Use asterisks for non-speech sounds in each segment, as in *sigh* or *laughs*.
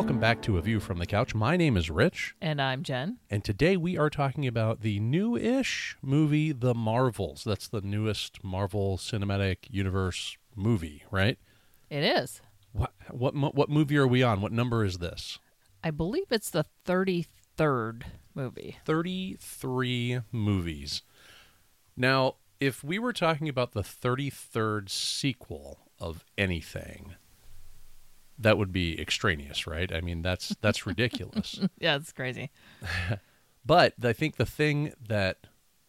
Welcome back to A View from the Couch. My name is Rich, And I'm Jen. and today we are talking about the new ish movie, The Marvels. That's the newest Marvel Cinematic Universe movie, right? It is. What, what, what movie are we on? What number is this? I believe it's the 33rd movie. 33 movies. Now, if we were talking about the 33rd sequel of anything, that would be extraneous, right? I mean, that's that's ridiculous. *laughs* Yeah, it's crazy. *laughs* But I think the thing that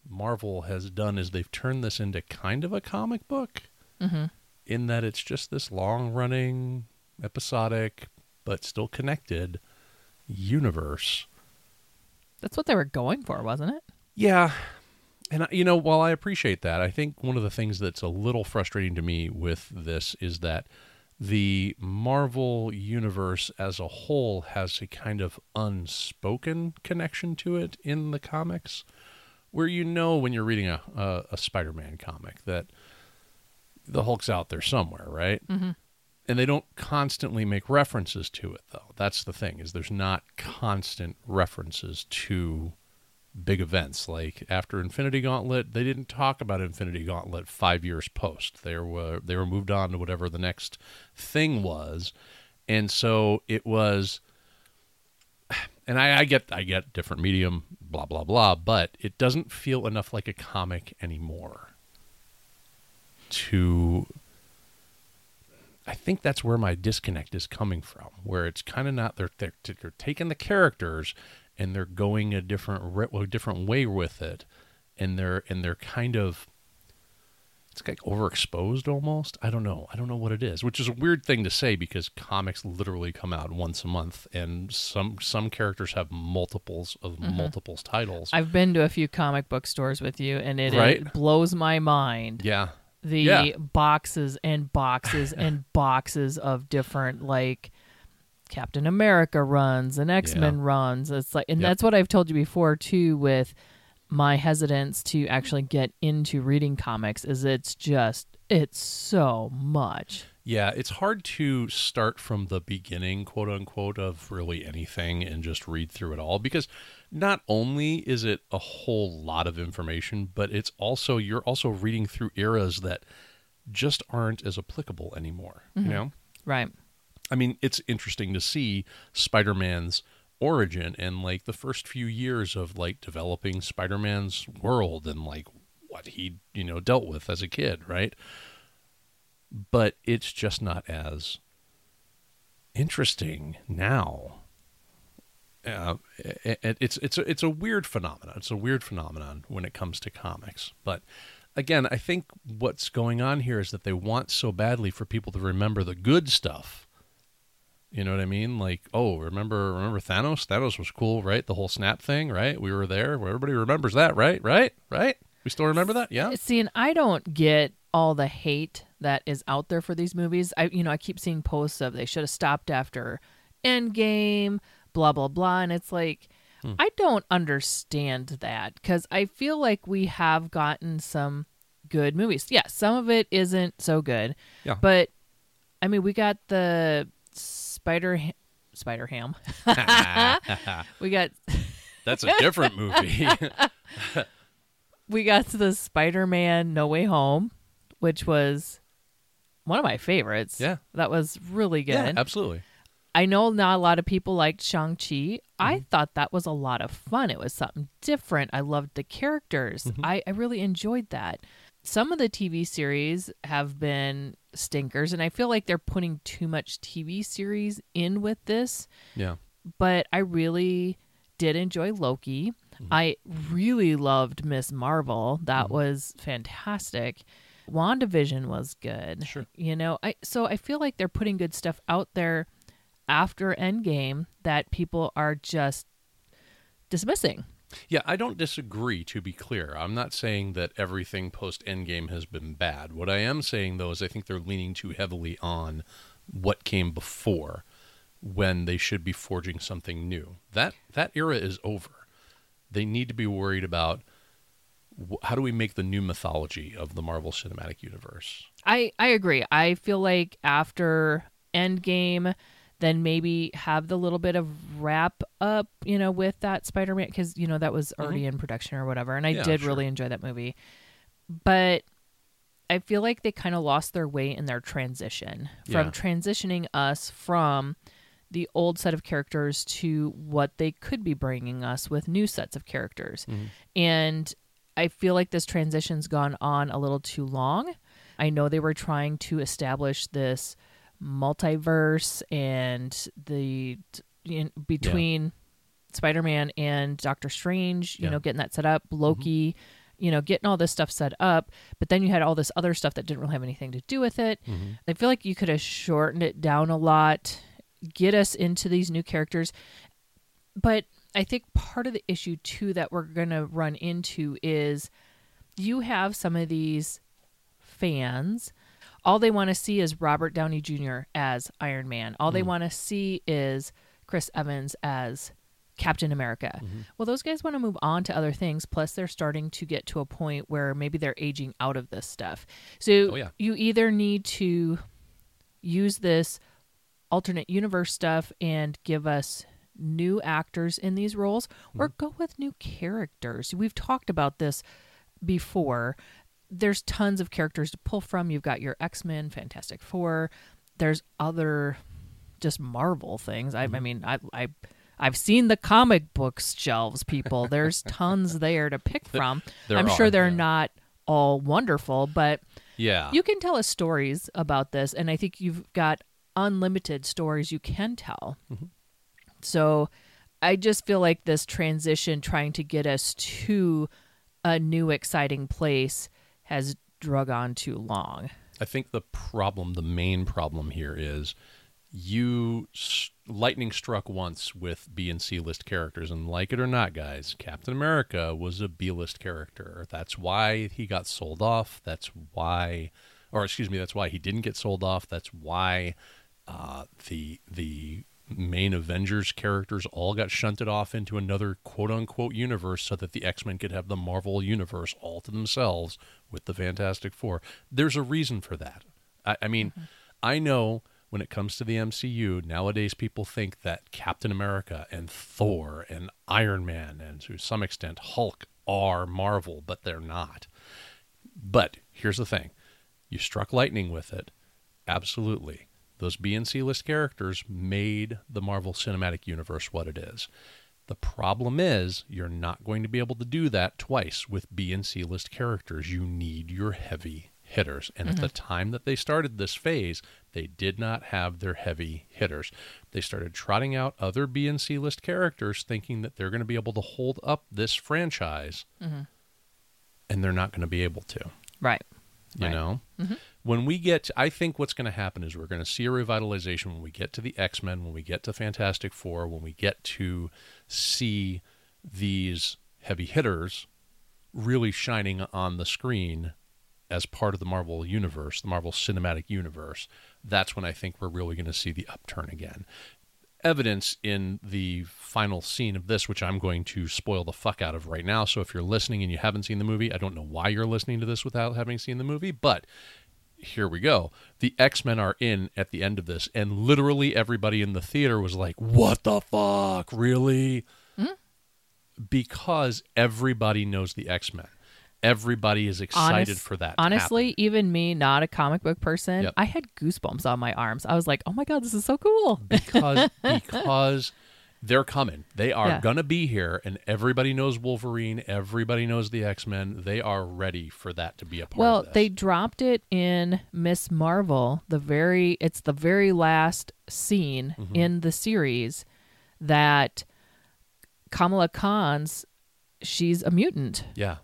Marvel has done is they've turned this into kind of a comic book hmm in that it's just this long running, episodic, but still connected universe. That's what they were going for, wasn't it? Yeah. And, you know, while I appreciate that, I think one of the things that's a little frustrating to me with this is that the Marvel universe as a whole has a kind of unspoken connection to it in the comics, where you know when you're reading a, a, a Spider Man comic that the Hulk's out there somewhere, right? Mhm. And they don't constantly make references to it, though. That's the thing is there's not constant references to big events. Like after Infinity Gauntlet they didn't talk about Infinity Gauntlet 5 years post. They were they were moved on to whatever the next thing was. And so it was and I, I get I get different medium blah blah blah but it doesn't feel enough like a comic anymore to I think that's where my disconnect is coming from, where it's kind of not they're, they're they're taking the characters and they're going a different re- a different way with it, and they're and they're kind of it's like overexposed almost. I don't know. I don't know what it is, which is a weird thing to say because comics literally come out once a month, and some some characters have multiples of mm-hmm. multiples titles. I've been to a few comic book stores with you, and it, Right. it blows my mind yeah, the Yeah. boxes and boxes and boxes of different, like, Captain America runs and X Men runs. It's like, and Yep. that's what I've told you before, too, with my hesitance to actually get into reading comics, is it's just, it's so much. Yeah, it's hard to start from the beginning, quote unquote, of really anything and just read through it all because not only is it a whole lot of information, but it's also, you're also reading through eras that just aren't as applicable anymore. You mm-hmm. know? Right. I mean, it's interesting to see Spider Man's origin and like the first few years of like developing Spider Man's world and like what he, you know, dealt with as a kid, right? But it's just not as interesting now. Uh, it, it- it's it's a, it's a weird phenomenon. It's a weird phenomenon when it comes to comics. But again, I think what's going on here is that they want so badly for people to remember the good stuff. You know what I mean? Like, oh, remember remember Thanos? Thanos was cool, right? The whole snap thing, right? We were there. Everybody remembers that, right? Right? Right? We still remember that? Yeah. See, and I don't get all the hate that is out there for these movies. I, you know, I keep seeing posts of they should have stopped after Endgame, blah blah blah, and it's like hmm. I don't understand that because I feel like we have gotten some good movies. Yeah, some of it isn't so good, Yeah. but I mean, we got the Spider Spider Ham. *laughs* *laughs* we got *laughs* That's a different movie. we got the Spider-Man No Way Home, which was one of my favorites. Yeah. That was really good. yeah, absolutely. I know not a lot of people liked Shang-Chi. Mm-hmm. I thought that was a lot of fun. It was something different. I loved the characters. Mm-hmm. I, I really enjoyed that. Some of the TV series have been stinkers, and I feel like they're putting too much TV series in with this Yeah. but I really did enjoy Loki. Mm-hmm. I really loved Miss Marvel. That was fantastic. WandaVision was good. Sure. You know, I so I feel like they're putting good stuff out there after Endgame that people are just dismissing. Yeah, I don't disagree, to be clear. I'm not saying that everything post Endgame has been bad. What I am saying, though, is I think they're leaning too heavily on what came before when they should be forging something new. That, that era is over. They need to be worried about how do we make the new mythology of the Marvel Cinematic Universe? I I agree. I feel like after Endgame then maybe have the little bit of wrap up, you know, with that Spider Man because you know that was already in production or whatever, and I Mm-hmm. Yeah, did sure. really enjoy that movie, but I feel like they kind of lost their way in their transition from Yeah. transitioning us from the old set of characters to what they could be bringing us with new sets of characters. Mm-hmm. And I feel like this transition's gone on a little too long. I know they were trying to establish this multiverse and the in, between Spider-Man and Doctor Strange, you Yeah. know, getting that set up, Loki, mm-hmm. you know, getting all this stuff set up, but then you had all this other stuff that didn't really have anything to do with it. Mm-hmm. I feel like you could have shortened it down a lot, get us into these new characters. But I think part of the issue too that we're going to run into is you have some of these fans all they want to see is Robert Downey Jr. as Iron Man. All they hmm. want to see is Chris Evans as Captain America. Mm-hmm. Well, those guys want to move on to other things. Plus, they're starting to get to a point where maybe they're aging out of this stuff. So Oh, yeah. you either need to use this alternate universe stuff and give us new actors in these roles or mm-hmm. go with new characters. We've talked about this before. There's tons of characters to pull from. You've got your X-Men, Fantastic 4. There's other just Marvel things. I, I mm-hmm. mean, I I I've seen the comic books shelves, people. There's *laughs* tons there to pick from. there I'm sure they're yeah. not all wonderful, but Yeah. you can tell us stories about this and i think you've got unlimited stories you can tell mm-hmm. so i just feel like this transition trying to get us to a new exciting place has drug on too long I think the problem, the main problem here is you lightning struck once with B and C list characters, and like it or not, guys, Captain America was a B list character. That's why he got sold off. That's why, or excuse me, that's why he didn't get sold off. That's why uh, the the main Avengers characters all got shunted off into another quote unquote universe so that the X Men could have the Marvel universe all to themselves with the Fantastic Four. There's a reason for that. I, I mean, mm-hmm. I know when it comes to the MCU, nowadays people think that Captain America and Thor and Iron Man and to some extent Hulk are Marvel, but they're not. But here's the thing you struck lightning with it. Absolutely. Those B and C list characters made the Marvel Cinematic Universe what it is. The problem is you're not going to be able to do that twice with B and C list characters. You need your heavy hitters. And at the mm-hmm. time that they started this phase, they did not have their heavy hitters. They started trotting out other B and C list characters thinking that they're going to be able to hold up this franchise. Mm-hmm. And they're not going to be able to right you Right. know mm-hmm. When we get i think what's going to happen is we're going to see a revitalization when we get to the x-men when we get to fantastic four when we get to see these heavy hitters really shining on the screen as part of the marvel universe the marvel cinematic universe that's when i think we're really going to see the upturn again evidence in the final scene of this, which I'm going to spoil the fuck out of right now. So if you're listening and you haven't seen the movie, I don't know why you're listening to this without having seen the movie, but here we go. The X Men are in at the end of this, and literally everybody in the theater was like, What the fuck? Really? Hmm? Because everybody knows the X Men. Everybody is excited Honest- for that. honestly even me not a comic book person Yep. i had goosebumps on my arms i was like oh my god this is so cool because *laughs* because they're coming. They are Yeah. gonna be here, and everybody knows Wolverine. Everybody knows the X Men. They are ready for that to be a part. Well, of this. they dropped it in Miss Marvel. The very it's the very last scene Mm-hmm. in the series that Kamala Khan's she's a mutant. yeah,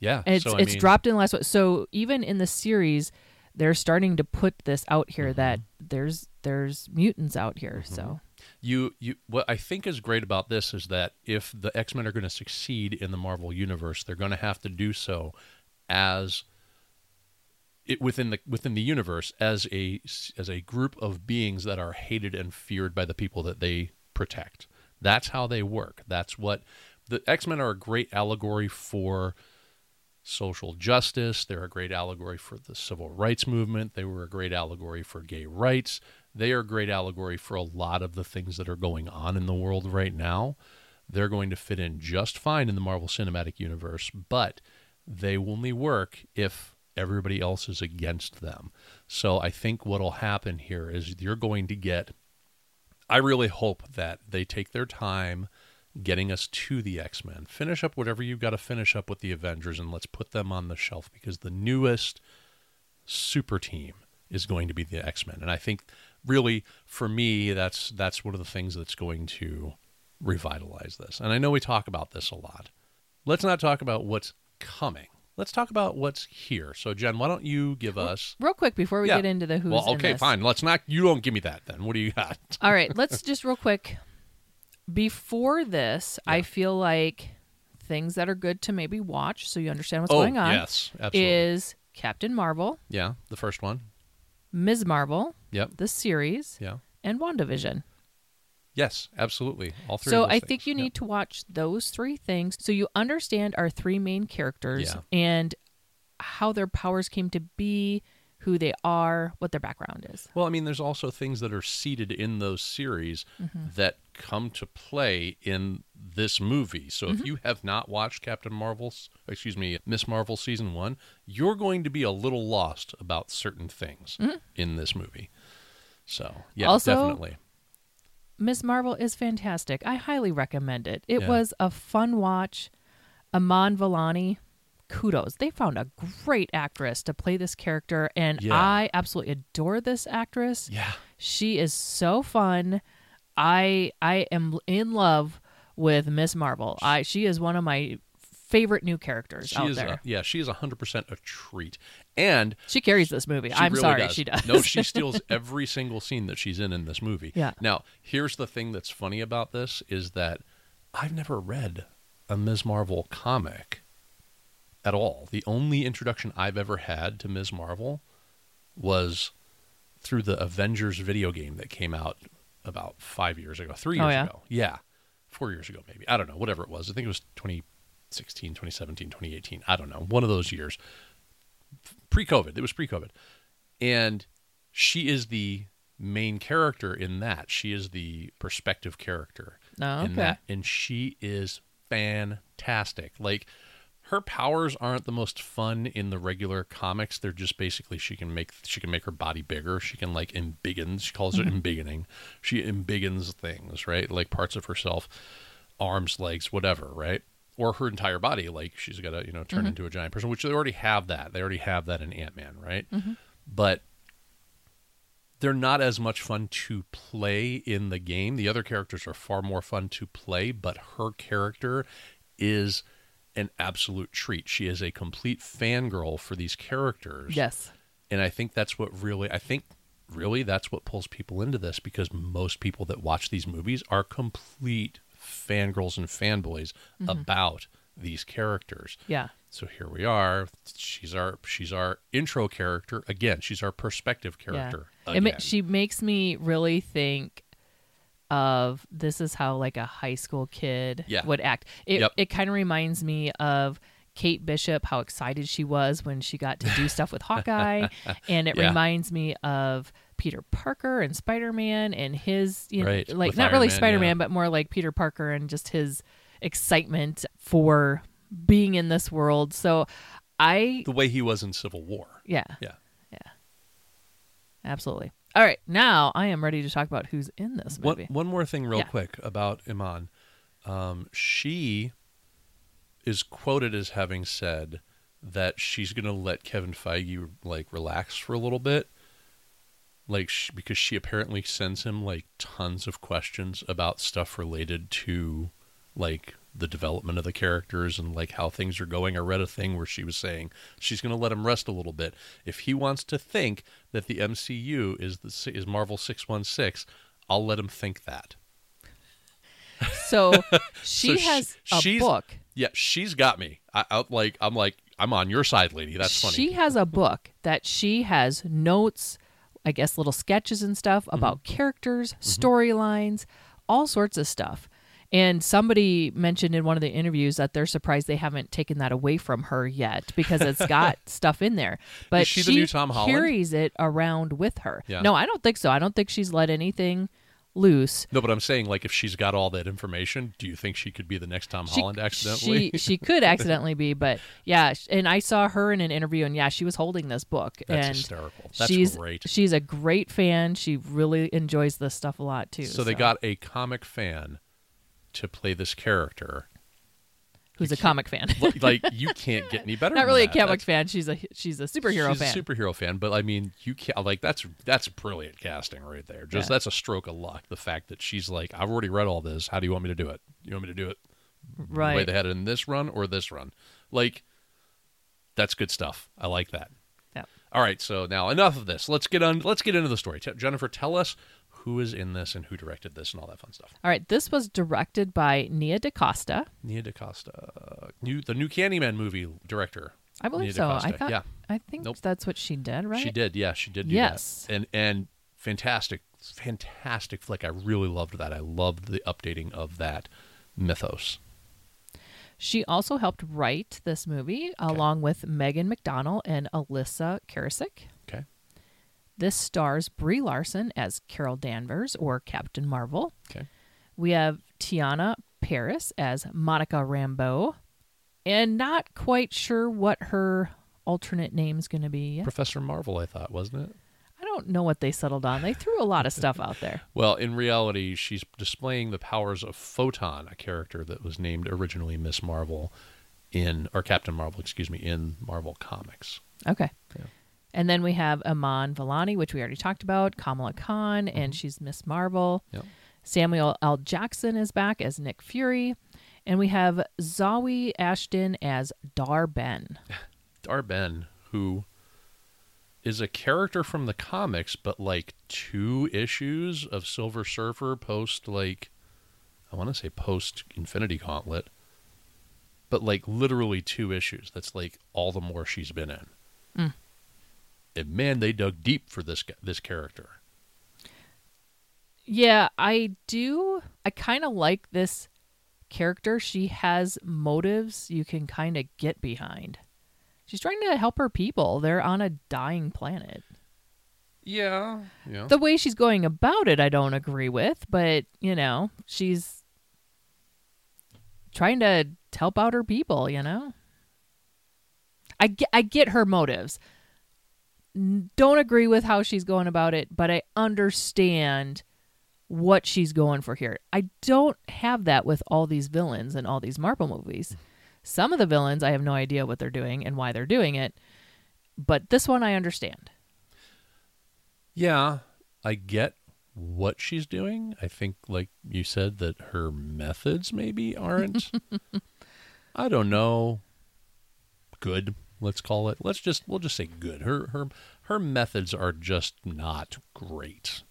yeah. It's so, it's mean, dropped in the last one. So even in the series, they're starting to put this out here Mm-hmm. that there's there's mutants out here. So You you what I think is great about this is that if the X Men are going to succeed in the Marvel universe, they're going to have to do so as it within the within the universe as a as a group of beings that are hated and feared by the people that they protect. That's how they work. That's what the X Men are a great allegory for social justice. They're a great allegory for the civil rights movement. They were a great allegory for gay rights. They are a great allegory for a lot of the things that are going on in the world right now. They're going to fit in just fine in the Marvel Cinematic Universe, but they only work if everybody else is against them. So I think what'll happen here is you're going to get I really hope that they take their time getting us to the X Men. Finish up whatever you've got to finish up with the Avengers, and let's put them on the shelf because the newest super team is going to be the X Men, and I think really for me that's that's one of the things that's going to revitalize this. And I know we talk about this a lot. Let's not talk about what's coming. Let's talk about what's here. So, Jen, why don't you give us Real quick before we Yeah. get into the who's well? Okay, fine. Let's not. You don't give me that then. What do you got? *laughs* All right, let's just real quick. Before this, I feel like things that are good to maybe watch so you understand what's oh, going on yes, absolutely. is Captain Marvel, yeah, the first one. Ms. Marvel, Yep. the series, Yeah. and WandaVision. Yes, absolutely. All three. So I things. think you Yep. need to watch those three things so you understand our three main characters Yeah. and how their powers came to be, who they are, what their background is. Well, I mean, there's also things that are seated in those series Mm-hmm. that come to play in this movie. So Mm-hmm. if you have not watched Captain Marvel's, excuse me, Miss Marvel season one, you're going to be a little lost about certain things in this movie. So yeah, Mm-hmm. Also- definitely. Miss Marvel is fantastic. I highly recommend it. It Yeah. was a fun watch. Iman Vellani, kudos. They found a great actress to play this character, and Yeah. I absolutely adore this actress. Yeah. She is so fun. I I am in love with Miss Marvel. I she is one of my favorite new characters She out is, there. A, yeah, she is hundred percent a treat, and she carries this movie. I'm really sorry, does. she does. no, she *laughs* steals every single scene that she's in in this movie. Yeah. Now, here's the thing that's funny about this is that I've never read a Ms. Marvel comic at all. The only introduction I've ever had to Ms. Marvel was through the Avengers video game that came out about five years ago, three oh, years yeah? ago. Yeah. Four years ago, maybe. I don't know, whatever it was. I think it was 2016, 2017, 2018. I don't know. One of those years. Pre COVID. It was pre COVID. And she is the main character in that. She is the perspective character Oh, in that. And she is fantastic. Like her powers aren't the most fun in the regular comics. They're just basically she can make she can make her body bigger. She can like embiggen. She calls it mm-hmm. embiggening. She embiggens things, right? Like parts of herself, arms, legs, whatever, right? Or her entire body. Like she's got to you know turn mm-hmm. into a giant person, which they already have that. They already have that in Ant Man, right? Mm-hmm. But they're not as much fun to play in the game. The other characters are far more fun to play, but her character is an absolute treat. She is a complete fangirl for these characters. Yes. And I think that's what really, I think really that's what pulls people into this because most people that watch these movies are complete fangirls and fanboys mm-hmm. about these characters. Yeah. So here we are. She's our she's our intro character again. She's our perspective character. Yeah. It she makes me really think of this is how like a high school kid Yeah. would act. It Yep. it kind of reminds me of Kate Bishop, how excited she was when she got to do *laughs* stuff with Hawkeye, and it Yeah. reminds me of Peter Parker and Spider Man and his you know, Right, like with not Iron really Spider Man, yeah. but more like Peter Parker and just his excitement for being in this world. So I the way he was in Civil War. Yeah. Yeah Yeah. absolutely. All right, now I am ready to talk about who's in this One, movie. one more thing, real Yeah. quick, about Iman. Um, she is quoted as having said that she's going to let Kevin Feige like relax for a little bit, like sh- because she apparently sends him like tons of questions about stuff related to like the development of the characters and like how things are going. I read a thing where she was saying she's going to let him rest a little bit. If he wants to think that the MCU is the is Marvel six one six, I'll let him think that. So *laughs* she sh- has a book. Yeah, she's got me. I, I like. I'm like. I'm on your side, lady. That's funny. She has a book that she has notes, I guess little sketches and stuff Mm-hmm. about characters, storylines, all sorts of stuff. And somebody mentioned in one of the interviews that they're surprised they haven't taken that away from her yet because it's got *laughs* stuff in there. But she the new Tom Holland? carries it around with her. Yeah. No, I don't think so. I don't think she's let anything loose. No, but I'm saying, like, if she's got all that information, do you think she could be the next Tom She- Holland accidentally? She she could *laughs* accidentally be, but yeah. And I saw her in an interview, and yeah, she was holding this book, That's and hysterical. That's she's great. she's a great fan. She really enjoys this stuff a lot too. so they got a comic fan to play this character. who's you a comic fan. Like *laughs* you can't get any better. Not really a comic That's- fan. She's a she's a superhero she's fan. a superhero fan, but I mean, you can't like that's that's brilliant casting right there. Just Yeah. that's a stroke of luck. The fact that she's like, I've already read all this. How do you want me to do it? You want me to do it right the way they had it in this run or this run? Like, that's good stuff. I like that. Yeah. All right, so now enough of this. Let's get on. Let's get into the story. T- Jennifer, tell us who is in this and who directed this and all that fun stuff. All right. This was directed by Nia DaCosta. Nia DaCosta, new the new Candyman movie director. I believe Nia so. I thought. yeah. I think Nope. that's what she did, right? She did, yeah, she did. Do Yes. that. and and fantastic, fantastic flick. I really loved that. I loved the updating of that mythos. She also helped write this movie along with Megan McDonnell and Elissa Karasik. Okay, This stars Brie Larson as Carol Danvers or Captain Marvel. okay, We have Teyonah Parris as Monica Rambeau, and not quite sure what her alternate name's going to be. yet. Professor Marvel. I thought, wasn't it? I don't know what they settled on. They threw a lot of stuff out there. *laughs* Well, in reality, she's displaying the powers of Photon, a character that was named originally Miss Marvel in or Captain Marvel, excuse me, in Marvel Comics. Okay. And then we have Iman Vellani, which we already talked about, Kamala Khan, and she's Miss Marvel. Yep. Samuel L. Jackson is back as Nick Fury. And we have Zawe Ashton as Dar-Benn. *laughs* Dar-Benn, who is a character from the comics, but like two issues of Silver Surfer post like I want to say post Infinity Gauntlet, but like literally two issues. That's like all the more she's been in. Mm. And man, they dug deep for this this character. Yeah, I do. I kind of like this character. She has motives you can kind of get behind. She's trying to help her people. They're on a dying planet. Yeah, yeah. The way she's going about it, I don't agree with, but, you know, she's trying to help out her people, you know? I get, I get her motives. Don't agree with how she's going about it, but I understand what she's going for here. I don't have that with all these villains and all these Marvel movies. Some of the villains, I have no idea what they're doing and why they're doing it, but this one I understand. Yeah, I get what she's doing. I think, like you said, that her methods maybe aren't. *laughs* I don't know. Good, let's call it. Let's just we'll just say good. Her her her methods are just not great,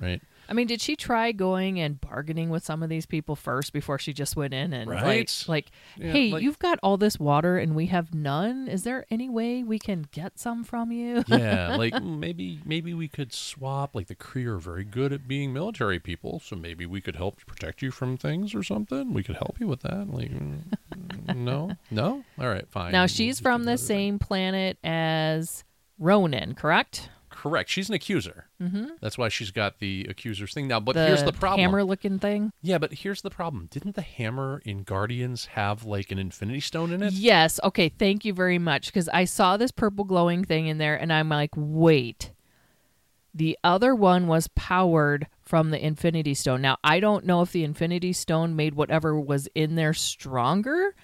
right? I mean, did she try going and bargaining with some of these people first before she just went in and Right. like, like Yeah, hey, like- you've got all this water and we have none. Is there any way we can get some from you? *laughs* Yeah, like *laughs* mm, maybe maybe we could swap. Like the Kree are very good at being military people, so maybe we could help protect you from things or something. We could help you with that. Like, mm, no, no. All right, fine. now she's from the same planet as Ronan, correct? Correct. She's an accuser. Mm-hmm. That's why she's got the accuser's thing now. But the here's the problem. hammer-looking thing. Yeah, but here's the problem. Didn't the hammer in Guardians have like an Infinity Stone in it? Yes. Okay. Thank you very much. Because I saw this purple glowing thing in there, and I'm like, wait. The other one was powered from the Infinity Stone. Now, I don't know if the Infinity Stone made whatever was in there stronger,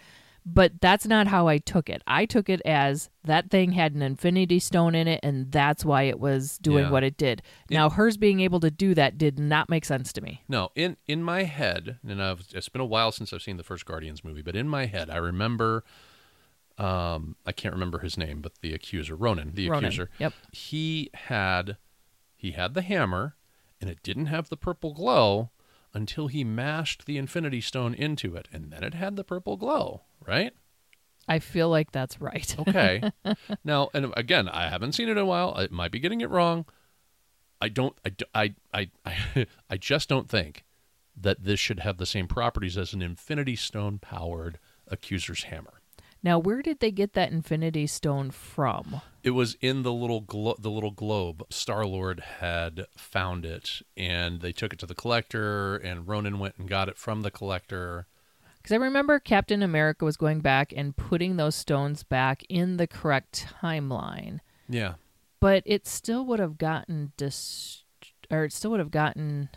but that's not how I took it. I took it as that thing had an Infinity Stone in it, and that's why it was doing Yeah. what it did. Now, hers being able to do that did not make sense to me. No, in in my head, and I've, it's been a while since I've seen the first Guardians movie, but in my head, I remember. Um, I can't remember his name, but the accuser, Ronan, the Ronan, accuser. yep. He had, he had the hammer, and it didn't have the purple glow until he mashed the Infinity Stone into it, and then it had the purple glow. Right? I feel like that's right. *laughs* Okay. now, and again, I haven't seen it in a while. I might be getting it wrong. I don't. I I I *laughs* I just don't think that this should have the same properties as an Infinity Stone powered Accuser's Hammer. Now, where did they get that Infinity Stone from? It was in the little glo- the little globe. Star Lord had found it, and they took it to the collector, and Ronan went and got it from the collector. Because I remember Captain America was going back and putting those stones back in the correct timeline, Yeah, but it still would have gotten dis, or it still would have gotten.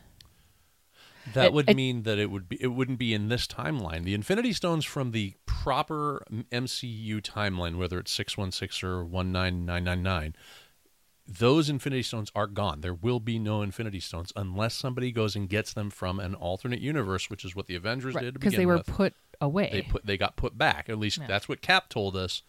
that It- would it- mean that it would be it wouldn't be in this timeline. The Infinity Stones from the proper MCU timeline, whether it's six one six or one nine nine nine nine. Those Infinity Stones are gone. There will be no Infinity Stones unless somebody goes and gets them from an alternate universe, which is what the Avengers did to Because they were with. put away. they put they got put back. At least Yeah. that's what Cap told us.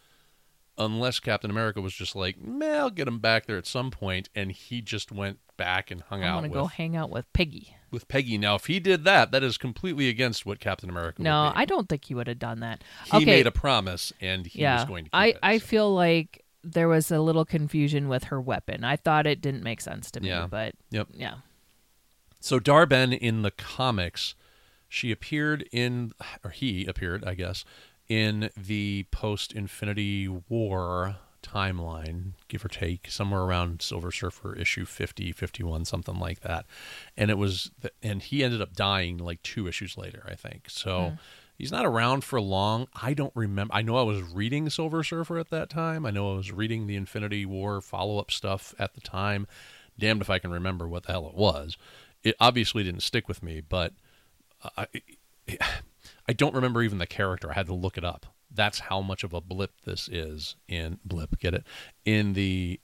Unless Captain America was just like, "Meh, I'll get him back there at some point," and he just went back and hung I out want to with, go hang out with Piggy. with Peggy. Now, if he did that, that is completely against what Captain America. No. I don't think he would have done that. He okay, made a promise, and he yeah, was going to. Keep I it, I so. feel like there was a little confusion with her weapon. I thought it didn't make sense to me, Yeah. but Yep. yeah, So Dar-Benn in the comics, she appeared in, or he appeared, I guess, in the post Infinity War timeline, give or take, somewhere around Silver Surfer issue 50, 51, something like that. And it was, th- and he ended up dying like two issues later, I think. So hmm. He's not around for long. I don't remember. I know I was reading Silver Surfer at that time. I know I was reading the Infinity War follow up stuff at the time. Damned if I can remember what the hell it was. It obviously didn't stick with me, but I, I don't remember even the character. I had to look it up. That's how much of a blip this is in blip. Get it in the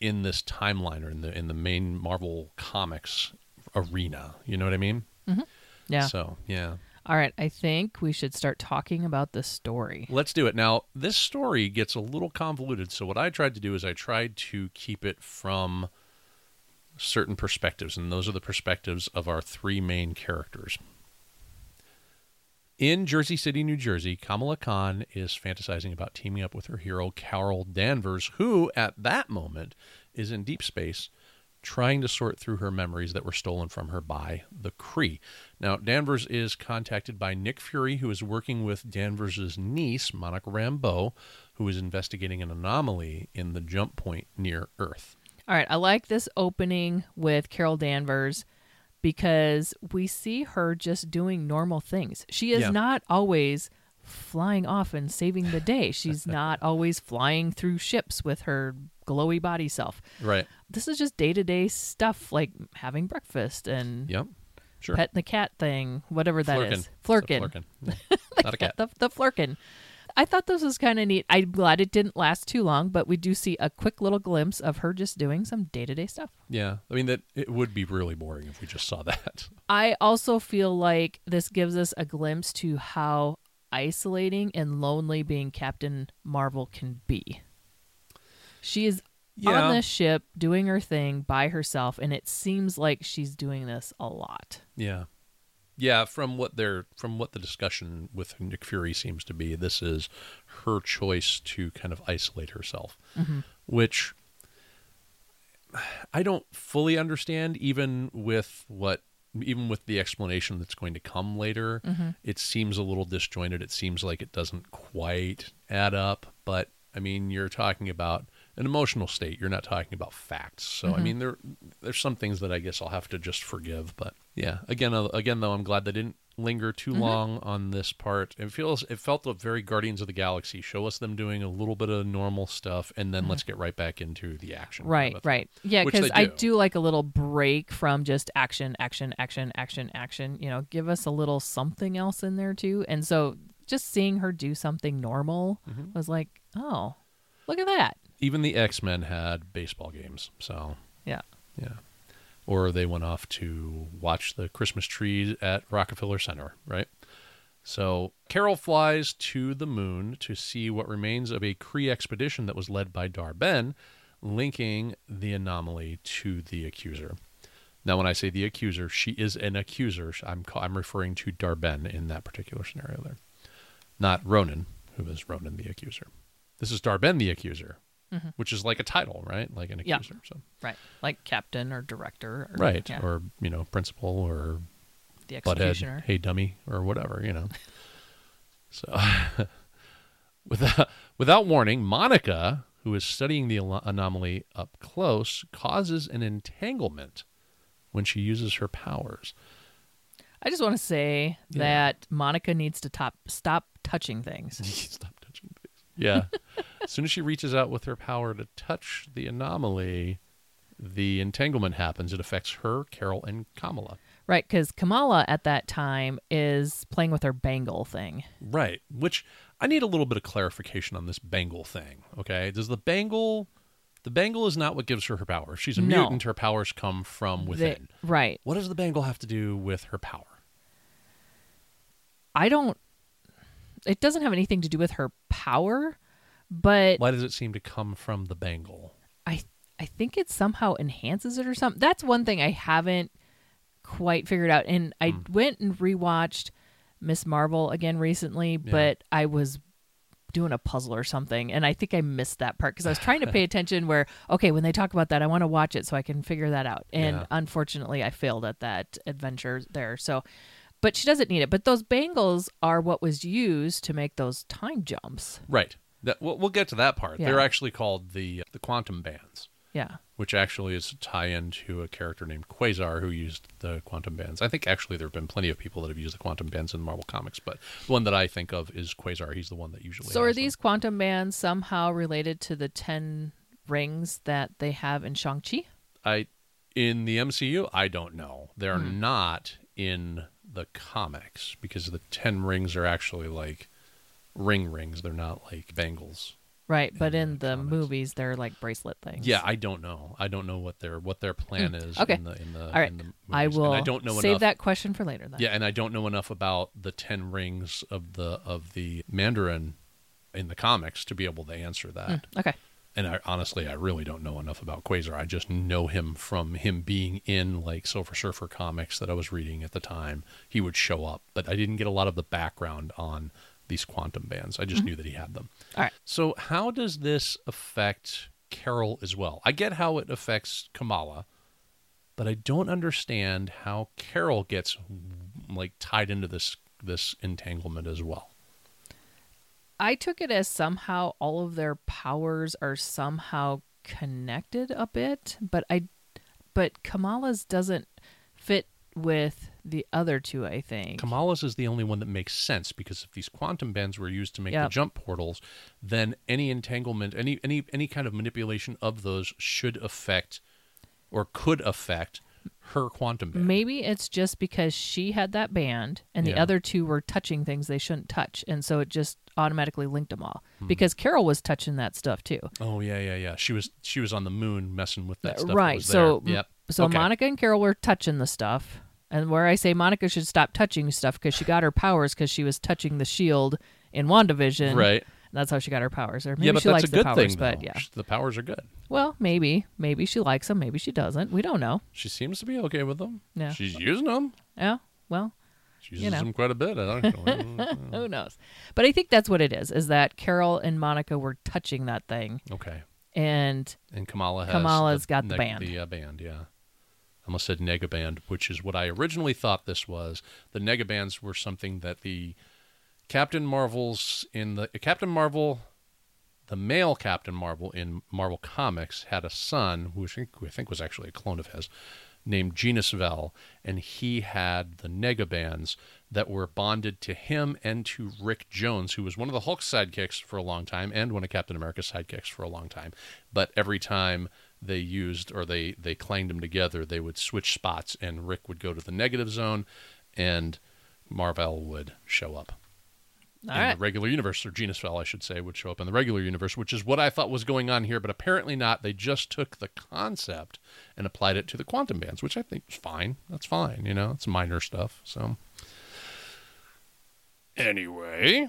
in this timeline or in the in the main Marvel comics arena. You know what I mean? Mm-hmm. yeah. So yeah, All right, I think we should start talking about the story. let's do it now. This story gets a little convoluted. So what I tried to do is I tried to keep it from certain perspectives, and those are the perspectives of our three main characters. In Jersey City, New Jersey, Kamala Khan is fantasizing about teaming up with her hero, Carol Danvers, who at that moment is in deep space trying to sort through her memories that were stolen from her by the Kree. Now, Danvers is contacted by Nick Fury, who is working with Danvers' niece, Monica Rambeau, who is investigating an anomaly in the jump point near Earth. All right, I like this opening with Carol Danvers because we see her just doing normal things. She is Yeah. not always flying off and saving the day. *laughs* She's not always flying through ships with her glowy body self. Right. This is just day-to-day stuff like having breakfast and Yep. Sure. petting the cat thing, whatever that is. Flerken. It's a Flerken. flerken. *laughs* Yeah. Not a cat. The, the flerken. I thought this was kind of neat. I'm glad it didn't last too long, but we do see a quick little glimpse of her just doing some day-to-day stuff. Yeah. I mean that it would be really boring if we just saw that. *laughs* I also feel like this gives us a glimpse to how isolating and lonely being Captain Marvel can be. She is Yeah. on this ship doing her thing by herself, and it seems like she's doing this a lot. Yeah. Yeah, from what they're from what the discussion with Nick Fury seems to be, this is her choice to kind of isolate herself. Mm-hmm. Which I don't fully understand even with what even with the explanation that's going to come later. Mm-hmm. It seems a little disjointed. It seems like it doesn't quite add up, but I mean, you're talking about an emotional state. You're not talking about facts. So I mean, there there's some things that I guess I'll have to just forgive. But yeah, again, uh, again though, I'm glad they didn't linger too long on this part. It feels it felt very Guardians of the Galaxy. Show us them doing a little bit of normal stuff, and then let's get right back into the action. Right, kind of a thing. right. Yeah, because I do. do like a little break from just action, action, action, action, action. You know, give us a little something else in there too. And so just seeing her do something normal Mm-hmm. was like, oh, look at that. Even the X Men had baseball games. So Yeah. yeah. Or they went off to watch the Christmas trees at Rockefeller Center, right? So Carol flies to the moon to see what remains of a Kree expedition that was led by Dar-Benn, linking the anomaly to the accuser. Now, when I say the accuser, she is an accuser. I'm I'm referring to Dar-Benn in that particular scenario there, not Ronan, who is Ronan the accuser. This is Dar-Benn the accuser, Mm-hmm. which is like a title, right? Like an Yeah. accuser. So Right. Like captain or director. Or, right yeah. or you know principal or The butthead, executioner. hey dummy, or whatever, you know. *laughs* So, *laughs* without *laughs* without warning, Monica, who is studying the anomaly up close, causes an entanglement when she uses her powers. I just want to say Yeah. that Monica needs to top, stop touching things. Stop touching things. Yeah. As soon as she reaches out with her power to touch the anomaly, the entanglement happens. It affects her, Carol, and Kamala. Right, because Kamala at that time is playing with her bangle thing. Right. Which I need a little bit of clarification on this bangle thing. Okay. Does the bangle the bangle is not what gives her her power. She's a No. mutant, her powers come from The- within. right. What does the bangle have to do with her power? I don't. It doesn't have anything to do with her power, but Why does it seem to come from the bangle? I I think it somehow enhances it or something. That's one thing I haven't quite figured out. And I Hmm. went and rewatched Miss Marvel again recently, but I was doing a puzzle or something and I think I missed that part because I was trying to pay *laughs* attention where okay, when they talk about that I want to watch it so I can figure that out. And Yeah. unfortunately I failed at that adventure there. So but she doesn't need it. But those bangles are what was used to make those time jumps. Right. That we'll, we'll get to that part. Yeah. They're actually called the the quantum bands. Yeah. which actually is a tie-in to a character named Quasar who used the quantum bands. I think actually there have been plenty of people that have used the quantum bands in Marvel Comics, but the one that I think of is Quasar. He's the one that usually. So are has them. these quantum bands somehow related to the 10 rings that they have in Shang-Chi? I in the MCU? I don't know. They're Hmm. not in the comics because the ten rings are actually like ring rings. They're not like bangles. Right, but In in the the movies they're like bracelet things. Yeah, I don't know. I don't know what their what their plan is. Hmm. Okay. In the, in the, All right. in the. I And will I don't know save enough. that question for later then. Yeah, and I don't know enough about the ten rings of the of the Mandarin in the comics to be able to answer that. Mm, okay. And I honestly, I really don't know enough about Quasar. I just know him from him being in like Silver Surfer comics that I was reading at the time. He would show up, but I didn't get a lot of the background on these quantum bands. I just mm-hmm. knew that he had them. All right. So how does this affect Carol as well? I get how it affects Kamala, but I don't understand how Carol gets like tied into this this entanglement as well. I took it as somehow all of their powers are somehow connected a bit, but I but Kamala's doesn't fit with the other two, I think. Kamala's is the only one that makes sense because if these quantum bands were used to make the jump portals, then any entanglement, any any any kind of manipulation of those should affect or could affect her quantum band. Maybe it's just because she had that band and the Yeah. other two were touching things they shouldn't touch. And so it just automatically linked them all. Hmm. Because Carol was touching that stuff too. Oh yeah, yeah, yeah. She was she was on the moon messing with that stuff. that right. was So there. yep. so Okay. Monica and Carol were touching the stuff. And where I say Monica should stop touching stuff because she got her powers because she was touching the shield in WandaVision. right. That's how she got her powers. Or maybe yeah, but she that's likes a good the powers, thing. but though. yeah. The powers are good. Well, maybe. Maybe she likes them. Maybe she doesn't. We don't know. She seems to be okay with them. Yeah. She's using them. Yeah. Well, She You know. them quite a bit. I don't know. *laughs* who knows? But I think that's what it is, is that Carol and Monica were touching that thing. okay. And And Kamala has Kamala's the, got the band. The uh, band, yeah. Almost said negaband, which is what I originally thought this was. The negabands were something that the Captain Marvels in the uh, Captain Marvel, the male Captain Marvel in Marvel Comics had a son who I think, who I think was actually a clone of his, named Genis-Vell, and he had the negabands that were bonded to him and to Rick Jones, who was one of the Hulk's sidekicks for a long time and one of Captain America's sidekicks for a long time. But every time they used or they they clanged them together, they would switch spots, and Rick would go to the negative zone, and Marvel would show up all in right. the regular universe, or Genis-Vell, I should say, would show up in the regular universe, which is what I thought was going on here, but apparently not. They just took the concept and applied it to the quantum bands, which I think is fine. That's fine, you know, it's minor stuff. So, anyway,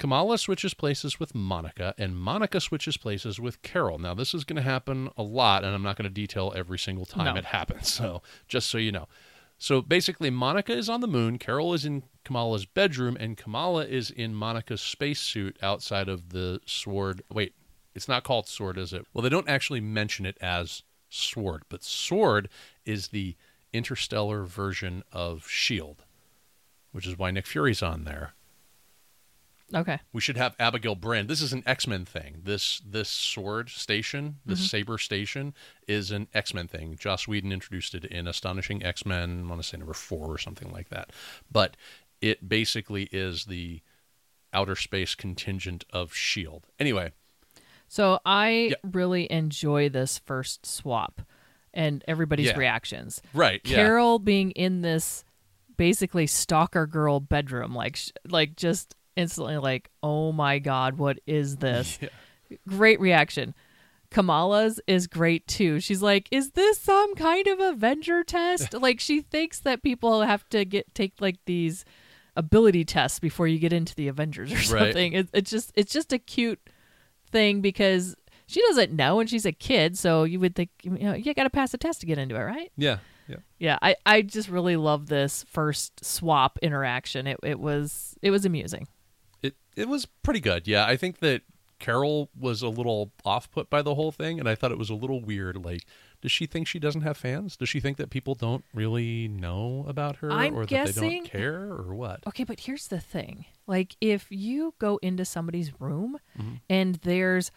Kamala switches places with Monica, and Monica switches places with Carol. Now, this is going to happen a lot, and I'm not going to detail every single time No. it happens. *laughs* So, just so you know. So basically, Monica is on the moon, Carol is in Kamala's bedroom, and Kamala is in Monica's spacesuit outside of the sword. Wait, it's not called sword, is it? Well, they don't actually mention it as sword, but sword is the interstellar version of Shield, which is why Nick Fury's on there. Okay. We should have Abigail Brand. This is an X Men thing. This this sword station, this mm-hmm. saber station, is an X Men thing. Joss Whedon introduced it in Astonishing X Men. I want to say number four or something like that. But it basically is the outer space contingent of Shield. Anyway, So I Yeah. really enjoy this first swap and everybody's Yeah. reactions. right? yeah. Carol being in this basically stalker girl bedroom, like like just instantly like, oh my god, what is *laughs* this? Yeah. Great reaction. Kamala's is great too. She's like, "Is this some kind of Avenger test?" *laughs* like she thinks that people have to get take like these ability tests before you get into the Avengers or Right. something. It, it's just it's just a cute thing because she doesn't know and she's a kid, so you would think you know you got to pass a test to get into it, right? Yeah. Yeah. Yeah, I, I just really love this first swap interaction. It it was it was amusing. It was pretty good. Yeah, I think that Carol was a little off put by the whole thing, and I thought it was a little weird. Like, does she think she doesn't have fans? Does she think that people don't really know about her, I'm or that they don't care, or what? Okay, but here's the thing. Like if you go into somebody's room Mm-hmm. and there's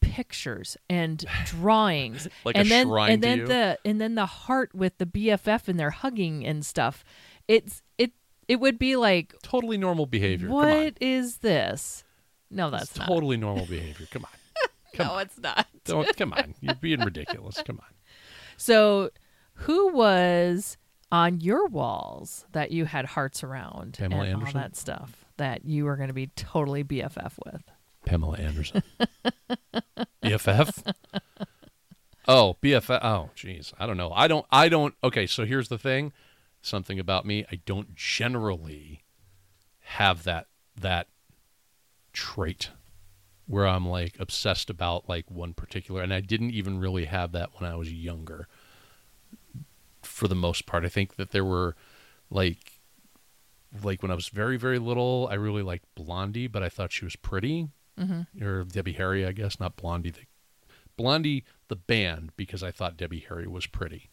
pictures and *laughs* drawings *laughs* Like a and then shrine and then you? the and then the heart with the BFF and they're hugging and stuff. It's it it would be like Totally normal behavior. Come what is this? No, that's totally normal behavior. Come on, *laughs* come no, on. it's not. don't come on. You're being ridiculous. Come on. So, who was on your walls that you had hearts around Pamela and Anderson? all that stuff that you were going to be totally BFF with? Pamela Anderson. *laughs* BFF. Oh, BFF. Oh, jeez. I don't know. I don't. I don't. Okay, so here's the thing. Something about me. I don't generally have that that trait where I'm like obsessed about like one particular, and I didn't even really have that when I was younger. For the most part, I think that there were like like when I was very very little, I really liked Blondie, but I thought she was pretty. Mm-hmm. Or Debbie Harry, I guess, not Blondie. The Blondie, the band, because I thought Debbie Harry was pretty.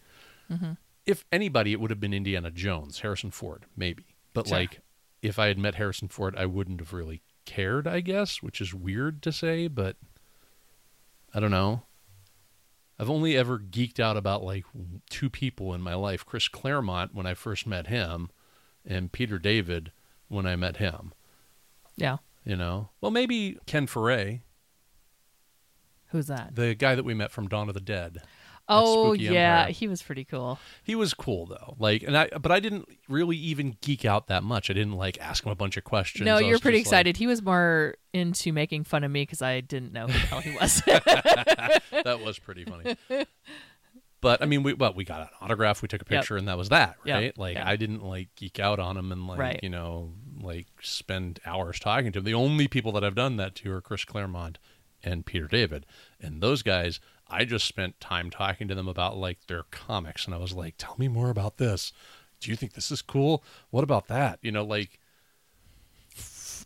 If anybody, it would have been Indiana Jones, Harrison Ford, maybe. But Sure. like, if I had met Harrison Ford, I wouldn't have really cared, I guess, which is weird to say, but I don't know. I've only ever geeked out about like two people in my life Chris Claremont when I first met him, and Peter David when I met him. Yeah. You know, well, maybe Ken Foree, Who's that? the guy that we met from Dawn of the Dead. Oh, yeah. Empire. He was pretty cool. He was cool though, like, and I, but I didn't really even geek out that much. I didn't like ask him a bunch of questions. no, I you're pretty just like- excited. He was more into making fun of me because I didn't know who the hell he was. *laughs* that was pretty funny. But I mean, we well, we got an autograph, we took a Yep. picture, and that was that, Yep. right? Like, Yeah. I didn't like geek out on him and like Right. you know like spend hours talking to him. The only people that I've done that to are Chris Claremont and Peter David, and those guys, I just spent time talking to them about like their comics, and I was like, "Tell me more about this. Do you think this is cool? What about that? You know, like."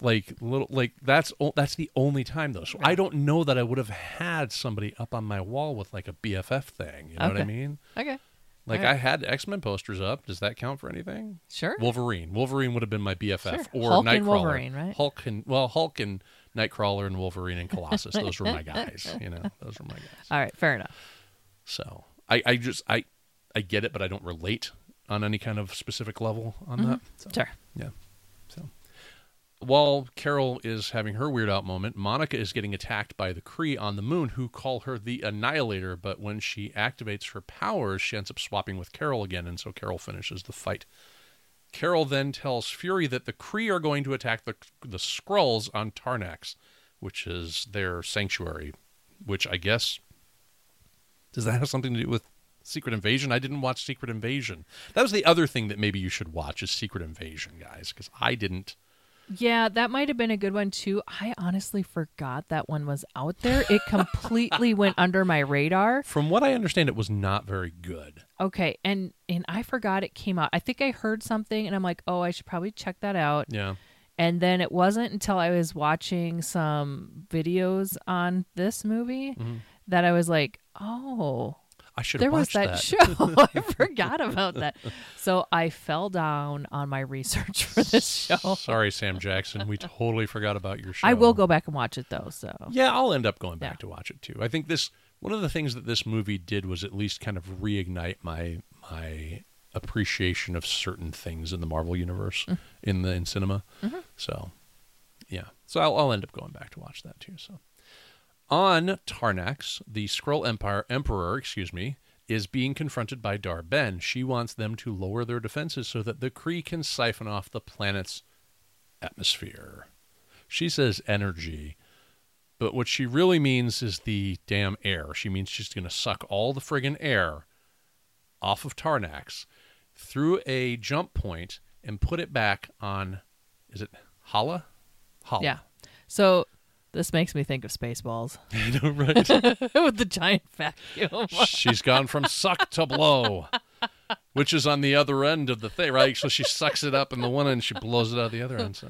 like little like that's that's the only time though. So I don't know that I would have had somebody up on my wall with like a BFF thing. You know what I mean? okay. Like Alright. I had X Men posters up. Does that count for anything? Sure. Wolverine. Wolverine would have been my BFF Sure. or Hulk Nightcrawler. and Wolverine, right? Hulk and well, Hulk and Nightcrawler and Wolverine and Colossus. those were my guys. *laughs* You know, those were my guys. All right. Fair enough. So I, I just I I get it, but I don't relate on any kind of specific level on mm-hmm. that. So. Sure. Yeah. So while Carol is having her weird out moment, Monica is getting attacked by the Kree on the moon who call her the Annihilator, but when she activates her powers, she ends up swapping with Carol again, and so Carol finishes the fight. Carol then tells Fury that the Kree are going to attack the the Skrulls on Tarnax, which is their sanctuary, which I guess does that have something to do with Secret Invasion? I didn't watch Secret Invasion. That was the other thing that maybe you should watch is Secret Invasion, guys, because I didn't. Yeah, that might have been a good one too. I honestly forgot that one was out there. It *laughs* completely went under my radar. From what I understand, it was not very good. Okay, and and I forgot it came out. I think I heard something and I'm like, "Oh, I should probably check that out." Yeah. And then it wasn't until I was watching some videos on this movie Mm-hmm. that I was like, "Oh, I should have there was watched that, show. *laughs* I forgot about that. So I fell down on my research for this show. Sorry, Sam Jackson. We totally forgot about your show. I will go back and watch it though. So Yeah, I'll end up going back Yeah. to watch it too. I think this one of the things that this movie did was at least kind of reignite my my appreciation of certain things in the Marvel universe Mm. in the in cinema. Mm-hmm. So, yeah. So I'll, I'll end up going back to watch that too. So, on Tarnax, the Skrull Empire Emperor, excuse me, is being confronted by Dar-Benn. She wants them to lower their defenses so that the Kree can siphon off the planet's atmosphere. She says energy, but what she really means is the damn air. She means she's going to suck all the friggin' air off of Tarnax through a jump point and put it back on, is it Hala? Hala. yeah. So this makes me think of Spaceballs *laughs* I know, right? *laughs* with the giant vacuum. She's gone from suck to blow, which is on the other end of the thing, right? So she sucks it up in the one end, she blows it out the other end. So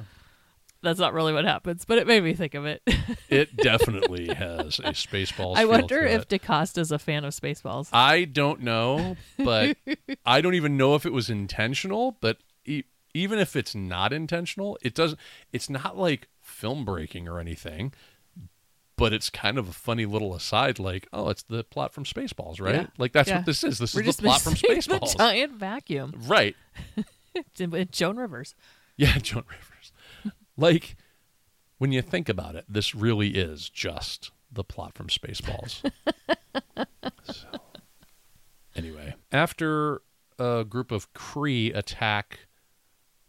That's not really what happens, but it made me think of it. *laughs* it definitely has a Spaceballs. I wonder if. DaCosta's a fan of Spaceballs. I don't know, but I don't even know if it was intentional. But e- even if it's not intentional, it doesn't. It's not like film breaking or anything. But it's kind of a funny little aside, like, oh, it's the plot from Spaceballs, right? Yeah. Like that's Yeah. what this is. This We're is the plot *laughs* from Spaceballs, giant vacuum. right? *laughs* Joan Rivers. Yeah, *laughs* Joan Rivers. like when you think about it, this really is just the plot from Spaceballs. so, anyway, after a group of Kree attack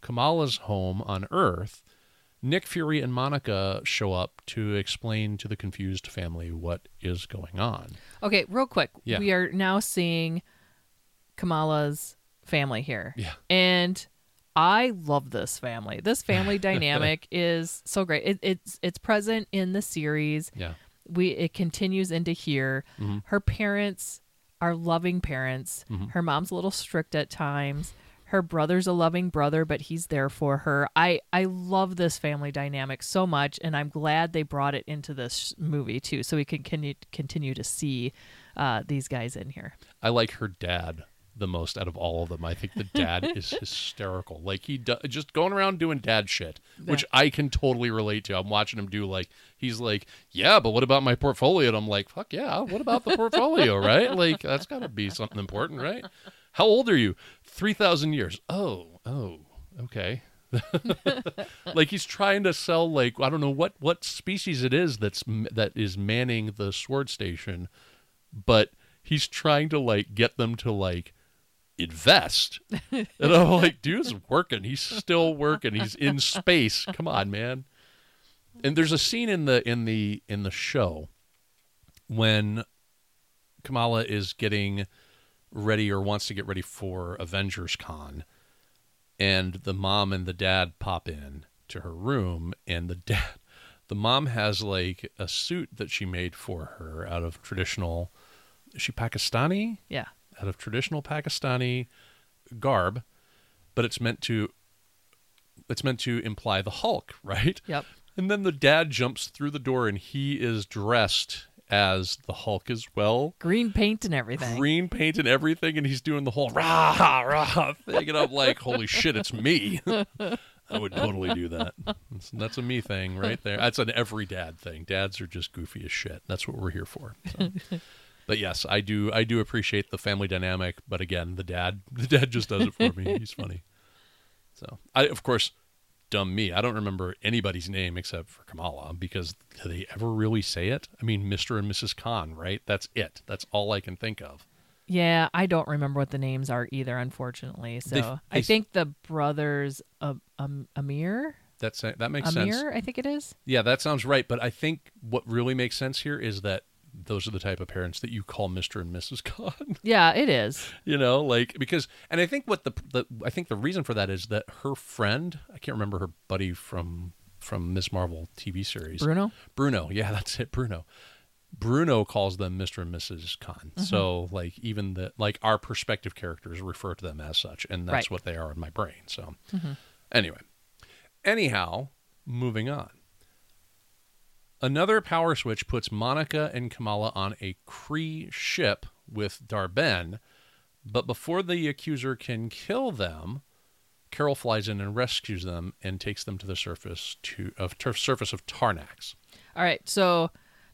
Kamala's home on Earth, Nick Fury and Monica show up to explain to the confused family what is going on. Okay, real quick. Yeah. We are now seeing Kamala's family here. Yeah. And I love this family. This family *laughs* dynamic is so great. It, it's it's present in the series. Yeah. We it continues into here. Mhm. Her parents are loving parents. Mhm. Her mom's a little strict at times. Her brother's a loving brother, but he's there for her. I I love this family dynamic so much, and I'm glad they brought it into this movie too, so we can continue continue to see uh, these guys in here. I like her dad the most out of all of them. I think the dad is *laughs* hysterical. Like he do, just going around doing dad shit, which I can totally relate to. I'm watching him do like he's like, "Yeah, but what about my portfolio?" And I'm like, "Fuck yeah, what about the *laughs* portfolio, right? Like that's got to be something important, right? How old are you? 3000 years. Oh, oh, okay." *laughs* like he's trying to sell like I don't know what what species it is that's that is manning the sword station, but he's trying to like get them to like invest. and I'm *laughs* like, dude's working. He's still working. He's in space. Come on, man. And there's a scene in the in the in the show when Kamala is getting ready or wants to get ready for Avengers Con and the mom and the dad pop in to her room and the dad *laughs* the mom has like a suit that she made for her out of traditional is she Pakistani? Yeah. Out of traditional Pakistani garb, but it's meant to it's meant to imply the Hulk, *laughs* right? Yep. And then the dad jumps through the door and he is dressed as the Hulk as well. Green paint and everything. Green paint and everything, and he's doing the whole rah rah thing, and I'm like, holy shit, it's me. *laughs* I would totally do that. That's, that's a me thing right there. That's an every dad thing. Dads are just goofy as shit. That's what we're here for. So. *laughs* but yes, I do. I do appreciate the family dynamic. But again, the dad, *laughs* the dad just does it for me. He's funny. So I, of course, dumb me. I don't remember anybody's name except for Kamala because do they ever really say it? I mean, Mr. and Mrs. Khan, right? That's it. That's all I can think of. Yeah, I don't remember what the names are either, unfortunately. So They- I think the brothers um, um, Amir, That's that makes Amir, sense. Amir, I think it is. Yeah, that sounds right. But I think what really makes sense here is that those are the type of parents that you call Mr. and Mrs. Khan. *laughs* Yeah, it is. you know, like because, and I think what the the I think the reason for that is that her friend, I can't remember her buddy from from Ms. Marvel TV series, Bruno. Bruno. Yeah, *laughs* that's it, Bruno. Bruno calls them Mr. and Mrs. Khan. Mm-hmm. So like even the like our perspective characters refer to them as such, and that's Right. what they are in my brain. So Mm-hmm. anyway. Anyhow, moving on. Another power switch puts Monica and Kamala on a Kree ship with Dar-Benn, but before the accuser can kill them, Carol flies in and rescues them and takes them to the surface to of turf surface of Tarnax. All right, so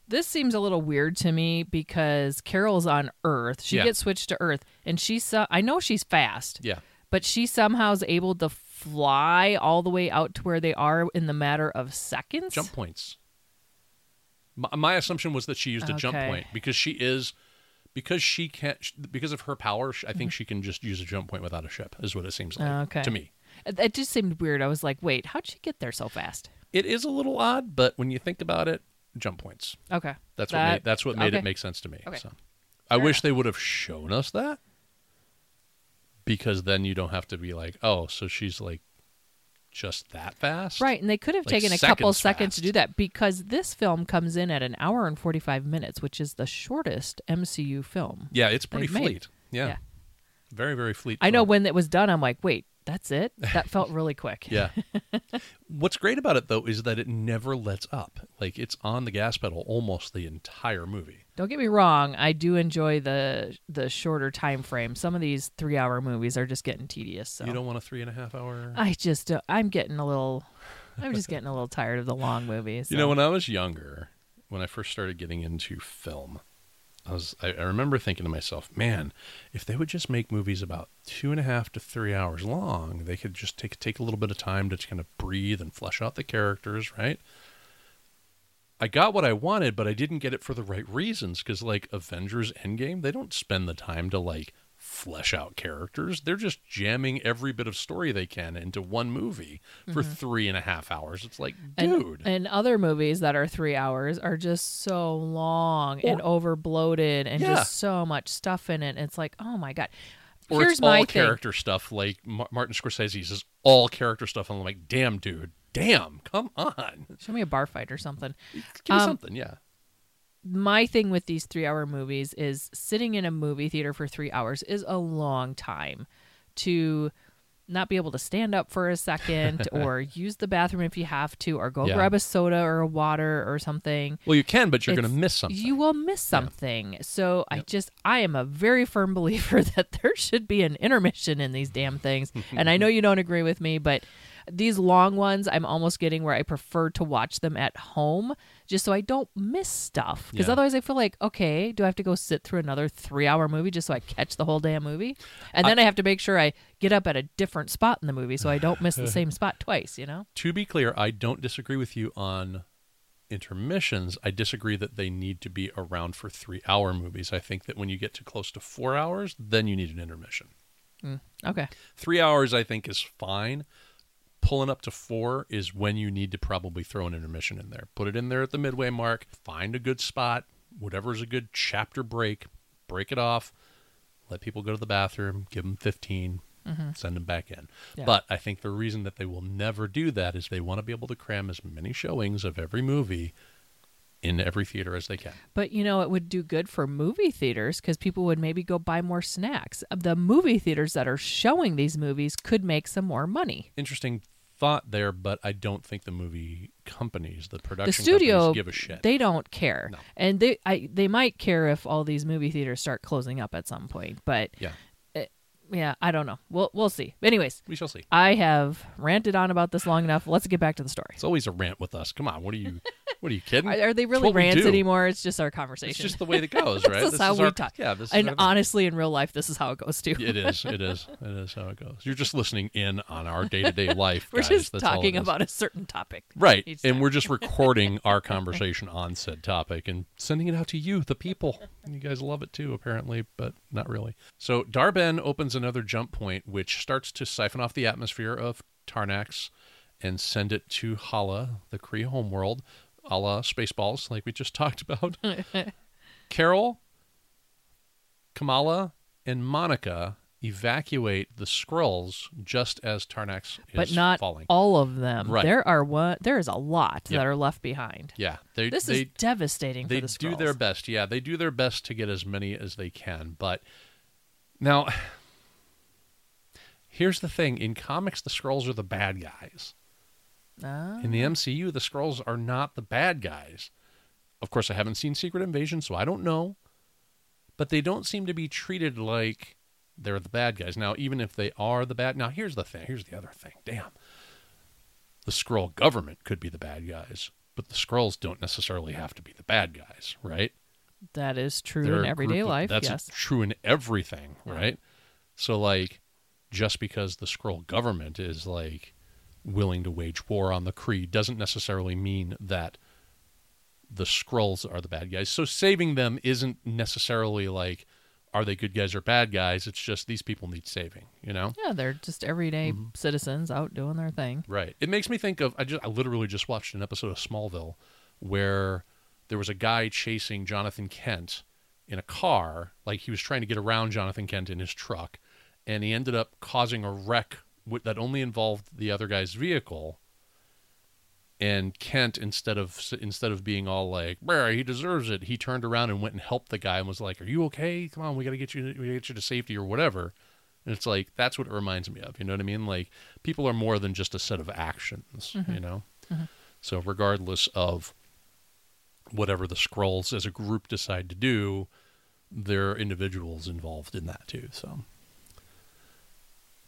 this seems a little weird to me because Carol's on Earth. She Yeah. gets switched to Earth, and she's so- I know she's fast, Yeah. but she somehow is able to fly all the way out to where they are in the matter of seconds. Jump points. My, my assumption was that she used a jump point because she is because she can't because of her power. I think she can just use a jump point without a ship. Is what it seems like Mm-hmm. Okay. to me. It, just seemed weird. I was like, wait, how'd she get there so fast? It is a little odd, but when you think about it, jump points. Okay, That's what made, that's what made okay. it make sense to me. Okay. So, I Fair wish enough. they would have shown us that because then you don't have to be like, oh, so she's like just that fast, Right, and they could have Like taken a couple seconds seconds to do that because this film comes in at an hour and 45 minutes, which is the shortest MCU film. Yeah, it's pretty fleet. Yeah. Yeah. very very fleet. I know when it was done, I'm like, wait, that's it? *laughs* That felt really quick. Yeah. *laughs* What's great about it though is that it never lets up. Like it's on the gas pedal almost the entire movie. Don't get me wrong, I do enjoy the the shorter time frame. Some of these three hour movies are just getting tedious. So You don't want a three and a half hour. I just, uh, I'm getting a little, I'm just getting a little tired of the long movies. You know, when I was younger, when I first started getting into film, I was I, I remember thinking to myself, man, if they would just make movies about two and a half to three hours long, they could just take take a little bit of time to kind of breathe and flesh out the characters, right? I got what I wanted, but I didn't get it for the right reasons. Because like Avengers Endgame, they don't spend the time to like flesh out characters. They're just jamming every bit of story they can into one movie for mm-hmm. three and a half hours. It's like, and, dude. and other movies that are three hours are just so long and over bloated and Yeah. just so much stuff in it. It's like, oh my god. or Here's it's my all thing. character stuff like Martin Scorsese's is all character stuff and I'm like damn dude damn come on. Show me a bar fight or something. give me Um, something yeah. my thing with these three hour movies is sitting in a movie theater for three hours is a long time to not be able to stand up for a second *laughs* or use the bathroom if you have to or go Yeah. grab a soda or a water or something. Well you can but you're gonna miss something. you will miss something. So i just i am a very firm *laughs* believer that there should be an intermission in these damn things. *laughs* And i know you don't agree with me but these long ones i'm almost getting where i prefer to watch them at home just so i don't miss stuff. Because Yeah. otherwise i feel like okay do i have to go sit through another three hour movie just so i catch the whole damn movie? And then I, have to make sure i get up at a different spot in the movie so i don't miss the *laughs* same spot twice you know? To be clear I don't disagree with you on intermissions. I disagree that they need to be around for three hour movies. I think that when you get to close to four hours then you need an intermission. Mm, okay. Three hours I think is fine. Pulling up to four is when you need to probably throw an intermission in there. Put it in there at the midway mark. Find a good spot. Whatever's a good chapter break. Break it off. Let people go to the bathroom. Give them 15. Mm-hmm. Send them back in. Yeah. But I think the reason that they will never do that is they want to be able to cram as many showings of every movie in every theater as they can. But you know, it would do good for movie theaters because people would maybe go buy more snacks. Uh, the movie theaters that are showing these movies could make some more money. Interesting thought there, but I don't think the movie companies, the production the studio, companies, give a shit. they don't care, No. and they I, they might care if all these movie theaters start closing up at some point. But yeah, yeah, I don't know. We'll we'll see. Anyways, we shall see. I have ranted on about this long enough. Let's get back to the story. It's always a rant with us. Come on, what are you? What are you kidding? Are, are they really rants anymore? It's just our conversation. It's just the way that goes, *laughs* right? this is how we our, talk. Yeah, this is and honestly, in real life, this is how it goes too. it is. It is. It is how it goes. You're just listening in on our day to day life. We're guys. just That's talking about a certain topic. Right, and we're just *laughs* recording our conversation on said topic and sending it out to you, the people. And you guys love it too, apparently, but not really. So Dar-Benn opens another jump point, which starts to siphon off the atmosphere of Tarnax and send it to Hala, the Kree homeworld, a la Spaceballs, like we just *laughs* talked about. *laughs* Carol, Kamala, and Monica evacuate the Skrulls just as Tarnax is but not falling. all of them. Right. There are what there is a lot Yep. that are left behind. yeah, they This they is devastating they for the do their best. Yeah, they do their best to get as many as they can. But now, here's the thing: in comics, the Skrulls are the bad guys. Ah. In the MCU, the Skrulls are not the bad guys. Of course, I haven't seen Secret Invasion, so I don't know. but they don't seem to be treated like they're the bad guys. Now, even if they are the bad, now here's the thing. Here's the other thing. Damn, the Skrull government could be the bad guys, but the Skrulls don't necessarily have to be the bad guys, right? That is true They're in everyday of- life. That's yes. true in everything, Yeah. right? So, like, just because the Skrull government is like willing to wage war on the Kree doesn't necessarily mean that the Skrulls are the bad guys. So, saving them isn't necessarily like, are they good guys or bad guys? It's just these people need saving, you know? Yeah, they're just everyday Mm-hmm. citizens out doing their thing. Right. It makes me think of I just I literally just watched an episode of Smallville where there was a guy chasing Jonathan Kent in a car, like he was trying to get around Jonathan Kent in his truck, and he ended up causing a wreck that only involved the other guy's vehicle. And Kent, instead of instead of being all like, "Bruh, he deserves it," he turned around and went and helped the guy and was like, "Are you okay? Come on, we got to get you, we gotta get you to safety or whatever." And it's like that's what it reminds me of. You know what I mean? Like people are more than just a set of actions. You mm-hmm. know. Mm-hmm. So regardless of whatever the Skrulls as a group decide to do, there are individuals involved in that too. So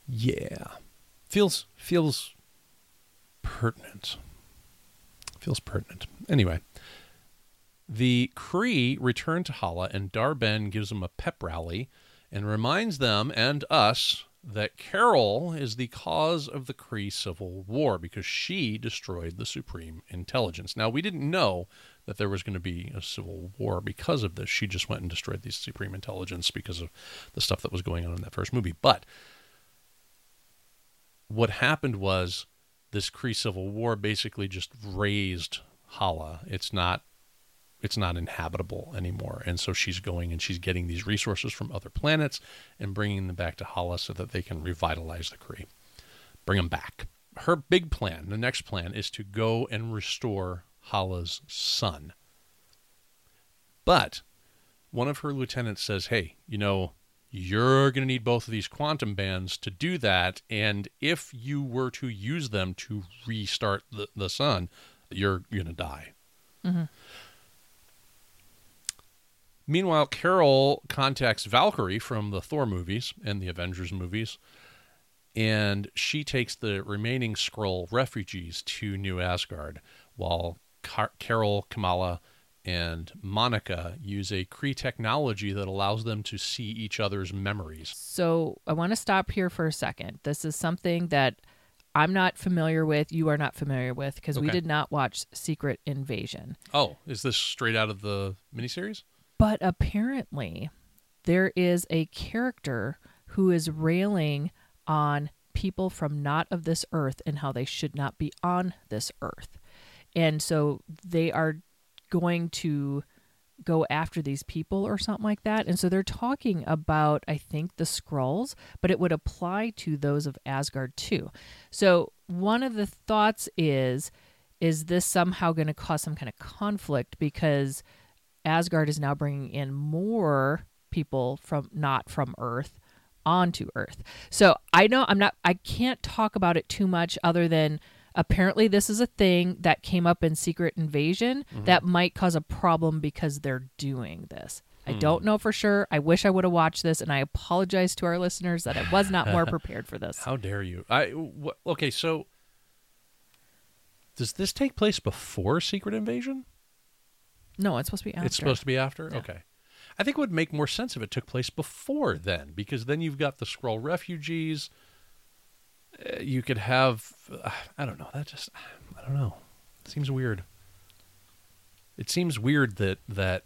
yeah, feels feels pertinent. Feels pertinent. Anyway, the Kree return to Hala, and Dar-Benn gives them a pep rally and reminds them and us that Carol is the cause of the Kree civil war because she destroyed the Supreme Intelligence. Now, we didn't know that there was going to be a civil war because of this. She just went and destroyed the Supreme Intelligence because of the stuff that was going on in that first movie. But what happened was this Kree civil war basically just razed Hala. It's not it's not inhabitable anymore. And so she's going and she's getting these resources from other planets and bringing them back to Hala so that they can revitalize the Kree, bring them back. Her big plan, the next plan, is to go and restore Hala's sun. But one of her lieutenants says, hey, you know, you're going to need both of these quantum bands to do that. And if you were to use them to restart the, the sun, you're going to die. Mm-hmm. Meanwhile, Carol contacts Valkyrie from the Thor movies and the Avengers movies, and she takes the remaining Skrull refugees to New Asgard, while Car- Carol, Kamala, and Monica use a Kree technology that allows them to see each other's memories. So I want to stop here for a second. This is something that I'm not familiar with. You are not familiar with because we did not watch Secret Invasion. Oh, is this straight out of the miniseries? But apparently, there is a character who is railing on people from not of this earth and how they should not be on this earth. And so they are going to go after these people or something like that. And so they're talking about, I think, the Skrulls, but it would apply to those of Asgard too. So one of the thoughts is, is this somehow going to cause some kind of conflict because Asgard is now bringing in more people from not from Earth onto Earth. So I know I'm not I can't talk about it too much other than apparently this is a thing that came up in Secret Invasion mm-hmm. that might cause a problem because they're doing this. I hmm. don't know for sure. I wish I would have watched this and I apologize to our listeners that I was not more *laughs* prepared for this. How dare you? I wh- okay, so does this take place before Secret Invasion? No, it's supposed to be after. It's supposed to be after? Yeah. Okay. I think it would make more sense if it took place before then, because then you've got the Skrull refugees. You could have, uh, I don't know. That just, I don't know. It seems weird. It seems weird that that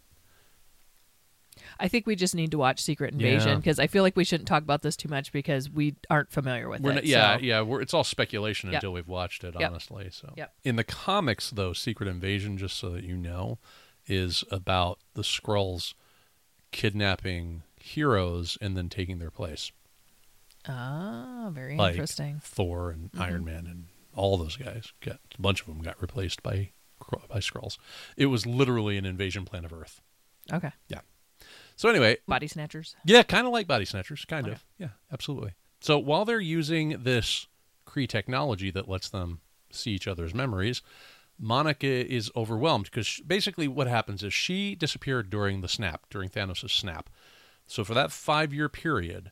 I think we just need to watch Secret Invasion because I feel like we shouldn't talk about this too much because we aren't familiar with we're it. not, yeah, so- yeah. We're, it's all speculation Yep. until we've watched it, Yep. honestly. So Yep. in the comics, though, Secret Invasion, just so that you know, is about the Skrulls kidnapping heroes and then taking their place. Ah, very like interesting. Thor and Iron Man and all those guys got a bunch of them got replaced by by Skrulls. It was literally an invasion plan of Earth. Okay. Yeah. So anyway, Body snatchers. yeah, kind of like body snatchers, kind Okay. of. Yeah, absolutely. So while they're using this Kree technology that lets them see each other's memories, Monica is overwhelmed because basically what happens is she disappeared during the snap, during Thanos' snap. So for that five year period,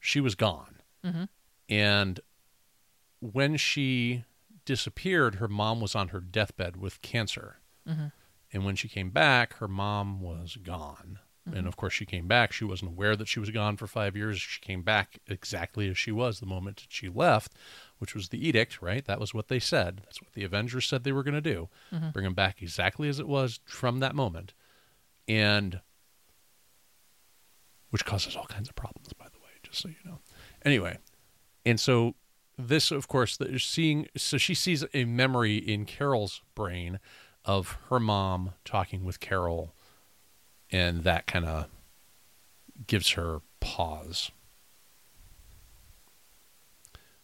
she was gone. Mm-hmm. And when she disappeared, her mom was on her deathbed with cancer. Mm-hmm. And when she came back, her mom was gone. And mm-hmm. of course, she came back. She wasn't aware that she was gone for five years. She came back exactly as she was the moment that she left, which was the edict, right? That was what they said. That's what the Avengers said they were going to do. Bring him back exactly as it was from that moment. And which causes all kinds of problems, by the way, just so you know. Anyway, and so this, of course, the, seeing, so she sees a memory in Carol's brain of her mom talking with Carol, and that kind of gives her pause.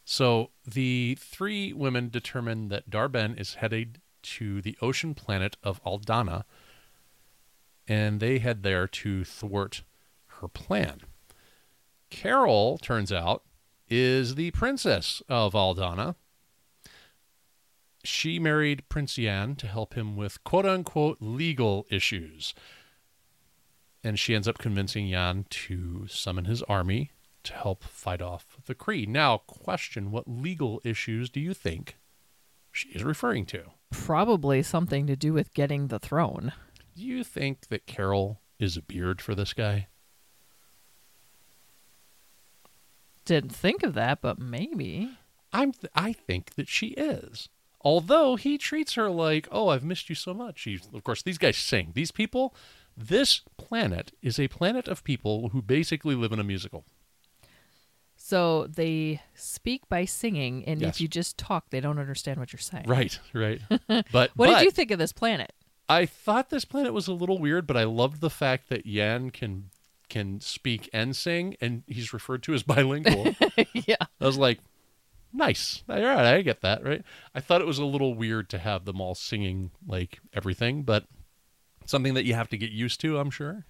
So the three women determine that Dar-Benn is headed to the ocean planet of Aldana, and they head there to thwart her plan. Carol, turns out, is the princess of Aldana. She married Prince Yan to help him with quote unquote legal issues. And she ends up convincing Yan to summon his army to help fight off the Kree. Now, question what legal issues do you think she is referring to? Probably something to do with getting the throne. Do you think that Carol is a beard for this guy? Didn't think of that, but maybe. I'm th- I think that she is. Although he treats her like, "Oh, I've missed you so much." He, of course, these guys sing. These people, this planet is a planet of people who basically live in a musical. So they speak by singing, and Yes. if you just talk, they don't understand what you're saying. Right, right. *laughs* But What but did you think of this planet? I thought this planet was a little weird, but I loved the fact that Yan can can speak and sing, and he's referred to as *laughs* bilingual. *laughs* yeah. I was like, nice. All right, I get that, right? I thought it was a little weird to have them all singing like everything, but something that you have to get used to, I'm sure.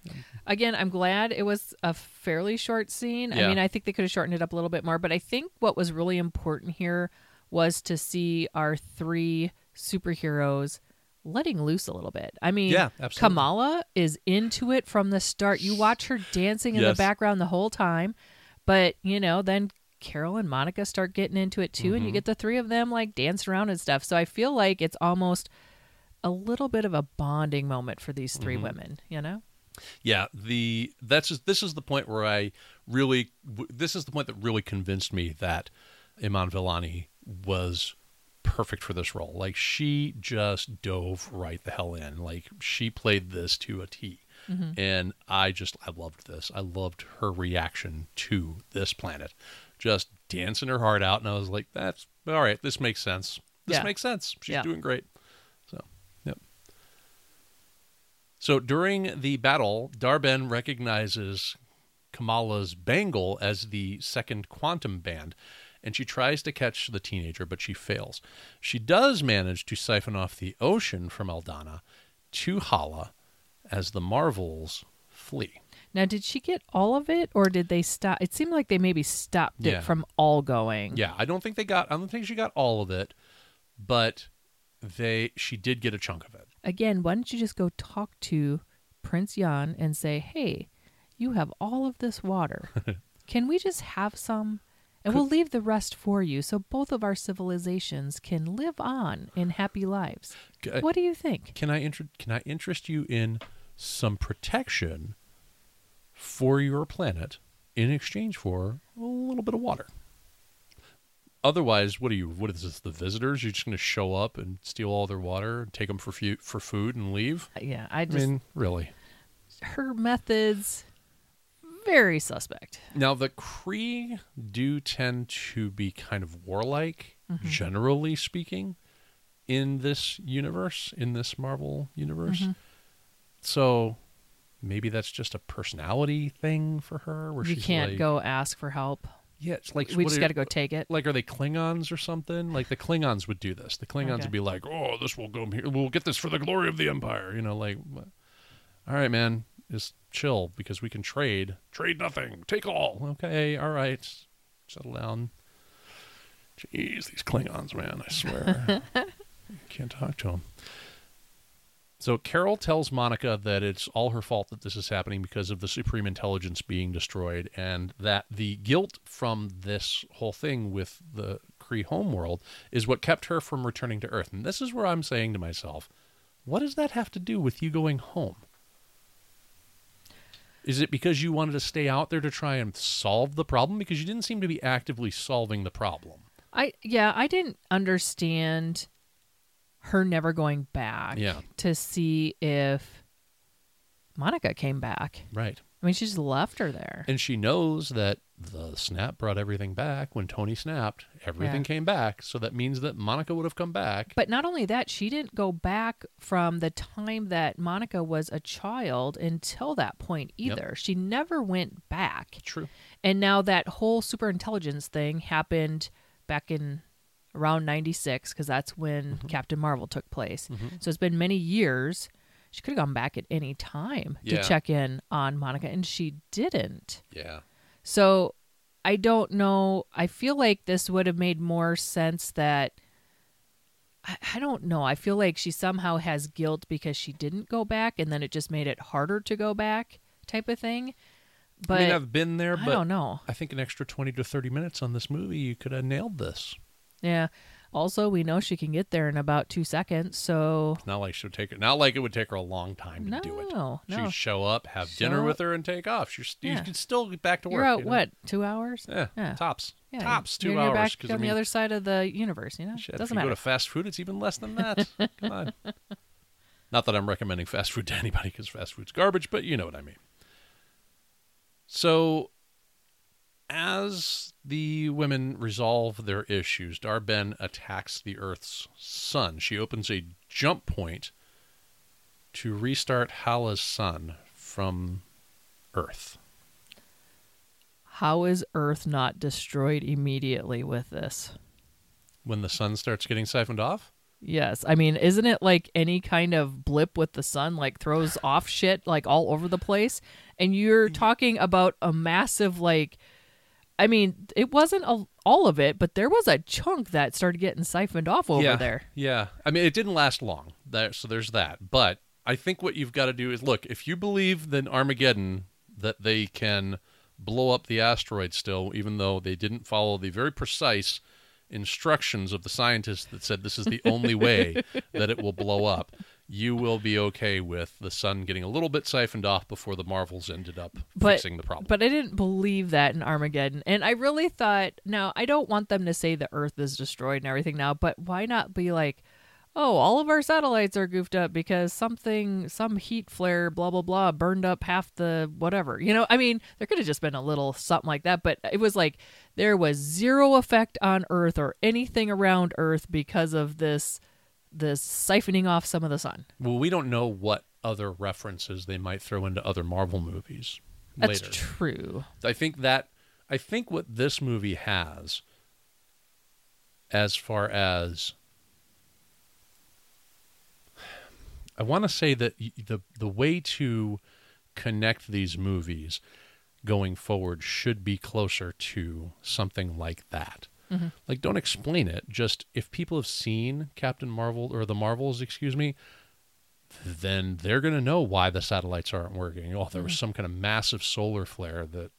Again, I'm glad it was a fairly short scene. I mean, I think they could have shortened it up a little bit more, but I think what was really important here was to see our three superheroes letting loose a little bit. I mean, Yeah, absolutely. Kamala is into it from the start. You watch her dancing in Yes. the background the whole time, but you know, then Carol and Monica start getting into it too, Mm-hmm. and you get the three of them like dance around and stuff. So I feel like it's almost a little bit of a bonding moment for these Mm-hmm. 3 women, you know? Yeah, the that's just, this is the point where I really this is the point that really convinced me that Iman Vellani was perfect for this role. Like she just dove right the hell in. Like she played this to a T. Mm-hmm. And I just I loved this. I loved her reaction to this planet. Just dancing her heart out and I was like that's all right, this makes sense. This Yeah. makes sense. She's Yeah. doing great. So, yep. So during the battle, Dar-Benn recognizes Kamala's bangle as the second quantum band, and she tries to catch the teenager, but she fails. She does manage to siphon off the ocean from Aldana to Hala as the Marvels flee. Now, did she get all of it, or did they stop? It seemed like they maybe stopped Yeah. it from all going. Yeah, I don't think they got. I don't think she got all of it, but they she did get a chunk of it. Again, why don't you just go talk to Prince Yan and say, "Hey, you have all of this water. *laughs* can we just have some?" And we'll leave the rest for you so both of our civilizations can live on in happy lives. G- What do you think? Can I inter- Can I interest you in some protection for your planet in exchange for a little bit of water? Otherwise, what are you? What is this? The visitors? You're just going to show up and steal all their water, and take them for fu- for food, and leave? Uh, yeah, I I mean, really? her methods very suspect. Now, the Kree do tend to be kind of warlike, Mm-hmm. generally speaking, in this universe, in this Marvel universe. Mm-hmm. So maybe that's just a personality thing for her, where You she's can't like, go ask for help. Yeah, it's like We just got to go take it. Like, are they Klingons or something? Like the Klingons would do this. The Klingons Okay. would be like, "Oh, this will go here. We'll get this for the glory of the Empire." You know, like, all right, man, just chill because we can trade. Trade nothing. Take all. Okay, all right, settle down. Jeez, these Klingons, man, I swear, *laughs* can't talk to them. So Carol tells Monica that it's all her fault that this is happening because of the supreme intelligence being destroyed, and that the guilt from this whole thing with the Kree homeworld is what kept her from returning to Earth. And this is where I'm saying to myself, what does that have to do with you going home? Is it because you wanted to stay out there to try and solve the problem? Because you didn't seem to be actively solving the problem. I yeah, I didn't understand her never going back Yeah. to see if Monica came back. Right. I mean, she just left her there. And she knows that the snap brought everything back. When Tony snapped, everything Yeah. came back. So that means that Monica would have come back. But not only that, she didn't go back from the time that Monica was a child until that point Yep. either. She never went back. True. And now that whole super intelligence thing happened back in around 96 because that's when Mm-hmm. Captain Marvel took place. So it's been many years. She could have gone back at any time Yeah. to check in on Monica and she didn't. Yeah. So I don't know. I feel like this would have made more sense that I, I don't know. I feel like she somehow has guilt because she didn't go back and then it just made it harder to go back type of thing. But I mean, I've been there, I don't know. I think an extra 20 to 30 minutes on this movie, you could have nailed this. Yeah. Also, we know she can get there in about two seconds. So Not like she would take it. Not like it would take her a long time to no, do it. no. She'd show up, have dinner Show with up. her, and take off. She's, You Yeah. could still get back to work. You're out you know? what two hours? Yeah, Yeah. tops. Yeah, tops, 2 you're, hours. You're back 'cause, on I mean, the other side of the universe. You know, shit, if doesn't you matter. go to fast food, it's even less than that. *laughs* Come on. Not that I'm recommending fast food to anybody because fast food's garbage, but you know what I mean. So, as the women resolve their issues, Dar-Benn attacks the Earth's sun. She opens a jump point to restart Hala's sun from Earth. How is Earth not destroyed immediately with this? When the sun starts getting siphoned off? Yes, I mean, isn't it like any kind of blip with the sun, like throws off shit like all over the place? And you're talking about a massive, like, I mean, it wasn't a, all of it, but there was a chunk that started getting siphoned off over yeah, there. Yeah. I mean, it didn't last long. There, so there's that. But I think what you've got to do is look, if you believe that Armageddon, that they can blow up the asteroid still, even though they didn't follow the very precise instructions of the scientists that said this is the only way *laughs* that it will blow up, you will be okay with the sun getting a little bit siphoned off before the Marvels ended up But- fixing the problem. But I didn't believe that in Armageddon. And I really thought, now, I don't want them to say the Earth is destroyed and everything now, but why not be like, oh, all of our satellites are goofed up because something, some heat flare, blah, blah, blah, burned up half the whatever. You know, I mean, there could have just been a little something like that, but it was like there was zero effect on Earth or anything around Earth because of this. This siphoning off some of the sun. well, we don't know what other references they might throw into other Marvel movies That's later. true. I think that I think what this movie has as far as I want to say that the the way to connect these movies going forward should be closer to something like that. Mm-hmm. Like don't explain it, just if people have seen Captain Marvel or the Marvels, excuse me, then they're going to know why the satellites aren't working. Oh, there was mm-hmm. some kind of massive solar flare that,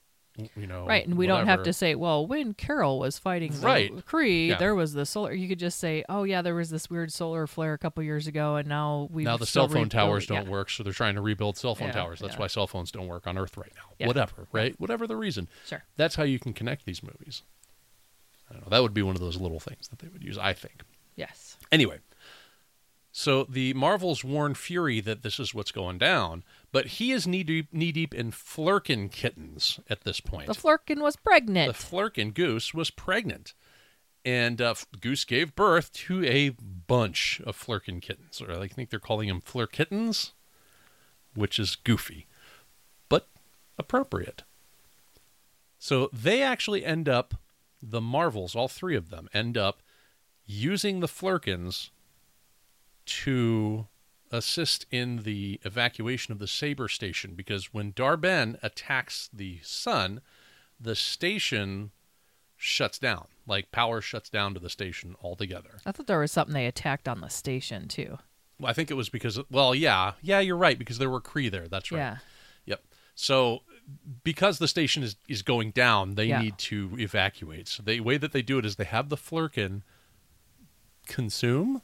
you know. Right, and we don't have to say, well, when Carol was fighting the Right. Kree, Yeah. there was the solar. You could just say, oh yeah, there was this weird solar flare a couple years ago, and now we Now the cell phone towers don't work, so they're trying to rebuild cell phone Yeah, towers. That's yeah. why cell phones don't work on Earth right now. Yeah. Whatever, right? Whatever the reason. Sure. That's how you can connect these movies. I don't know. That would be one of those little things that they would use, I think. Yes. Anyway, so the Marvels warn Fury that this is what's going down, but he is knee deep, knee deep in Flerken kittens at this point. The Flerken was pregnant. the Flerken goose was pregnant. And uh, Goose gave birth to a bunch of Flerken kittens. Or I think they're calling them Flur kittens, which is goofy, but appropriate. So they actually end up, the Marvels, all three of them, end up using the Flerkens to assist in the evacuation of the Saber station because when Dar-Benn attacks the sun, the station shuts down. Like power shuts down to the station altogether. I thought there was something they attacked on the station too. I think it was because well, yeah, yeah, you're right because there were Kree there. That's right. Yeah. Yep. So because the station is is going down, they Yeah. need to evacuate. So the way that they do it is they have the Flerken consume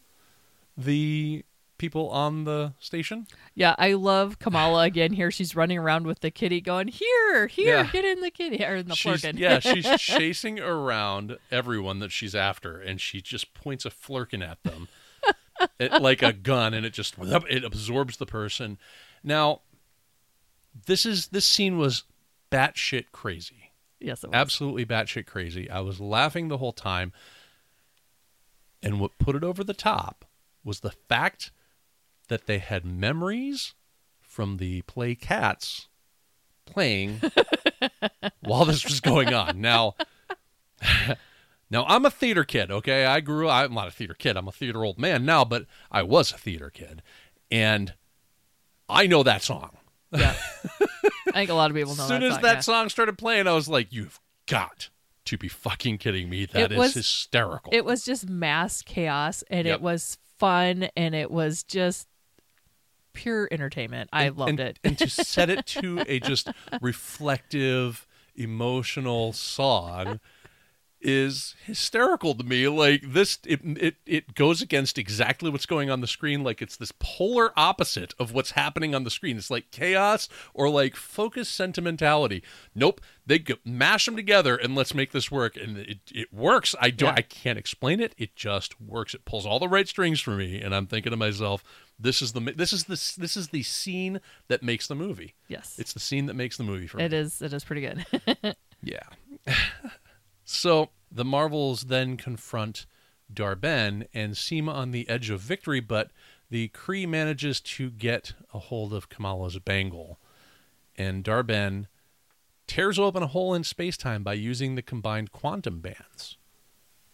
the people on the station. Yeah, I love Kamala again here. She's running around with the kitty going, Here, here, Yeah. get in the kitty or in the She's, flerken. yeah, *laughs* she's chasing around everyone that she's after, and she just points a flerken at them, it, like a gun, and it just it absorbs the person. Now, this is this scene was batshit crazy, yes, it was. absolutely batshit crazy. I was laughing the whole time, and what put it over the top was the fact that they had memories from the play Cats playing *laughs* while this was going on. Now, *laughs* now I'm a theater kid. Okay, I grew. I'm not a theater kid. I'm a theater old man now, but I was a theater kid, and I know that song. Yeah. *laughs* I think a lot of people know As soon that as song, that yeah. song started playing, I was like, "You've got to be fucking kidding me! That It is was- hysterical." It was just mass chaos and Yep. it was fun and it was just pure entertainment. I and, loved and- it. and to set it to a *laughs* just reflective, emotional song is hysterical to me. Like this, it, it it goes against exactly what's going on the screen. Like it's this polar opposite of what's happening on the screen. It's like chaos or like focused sentimentality. Nope, they go, mash them together and let's make this work, and it it works. I don't, Yeah. I can't explain it. It just works. It pulls all the right strings for me, and I'm thinking to myself, this is the this is the this is the scene that makes the movie. yes. It's the scene that makes the movie for me. It is it is pretty good. *laughs* Yeah. *laughs* so the Marvels then confront Dar-Benn and seem on the edge of victory, but the Kree manages to get a hold of Kamala's bangle. And Dar-Benn tears open a hole in space time by using the combined quantum bands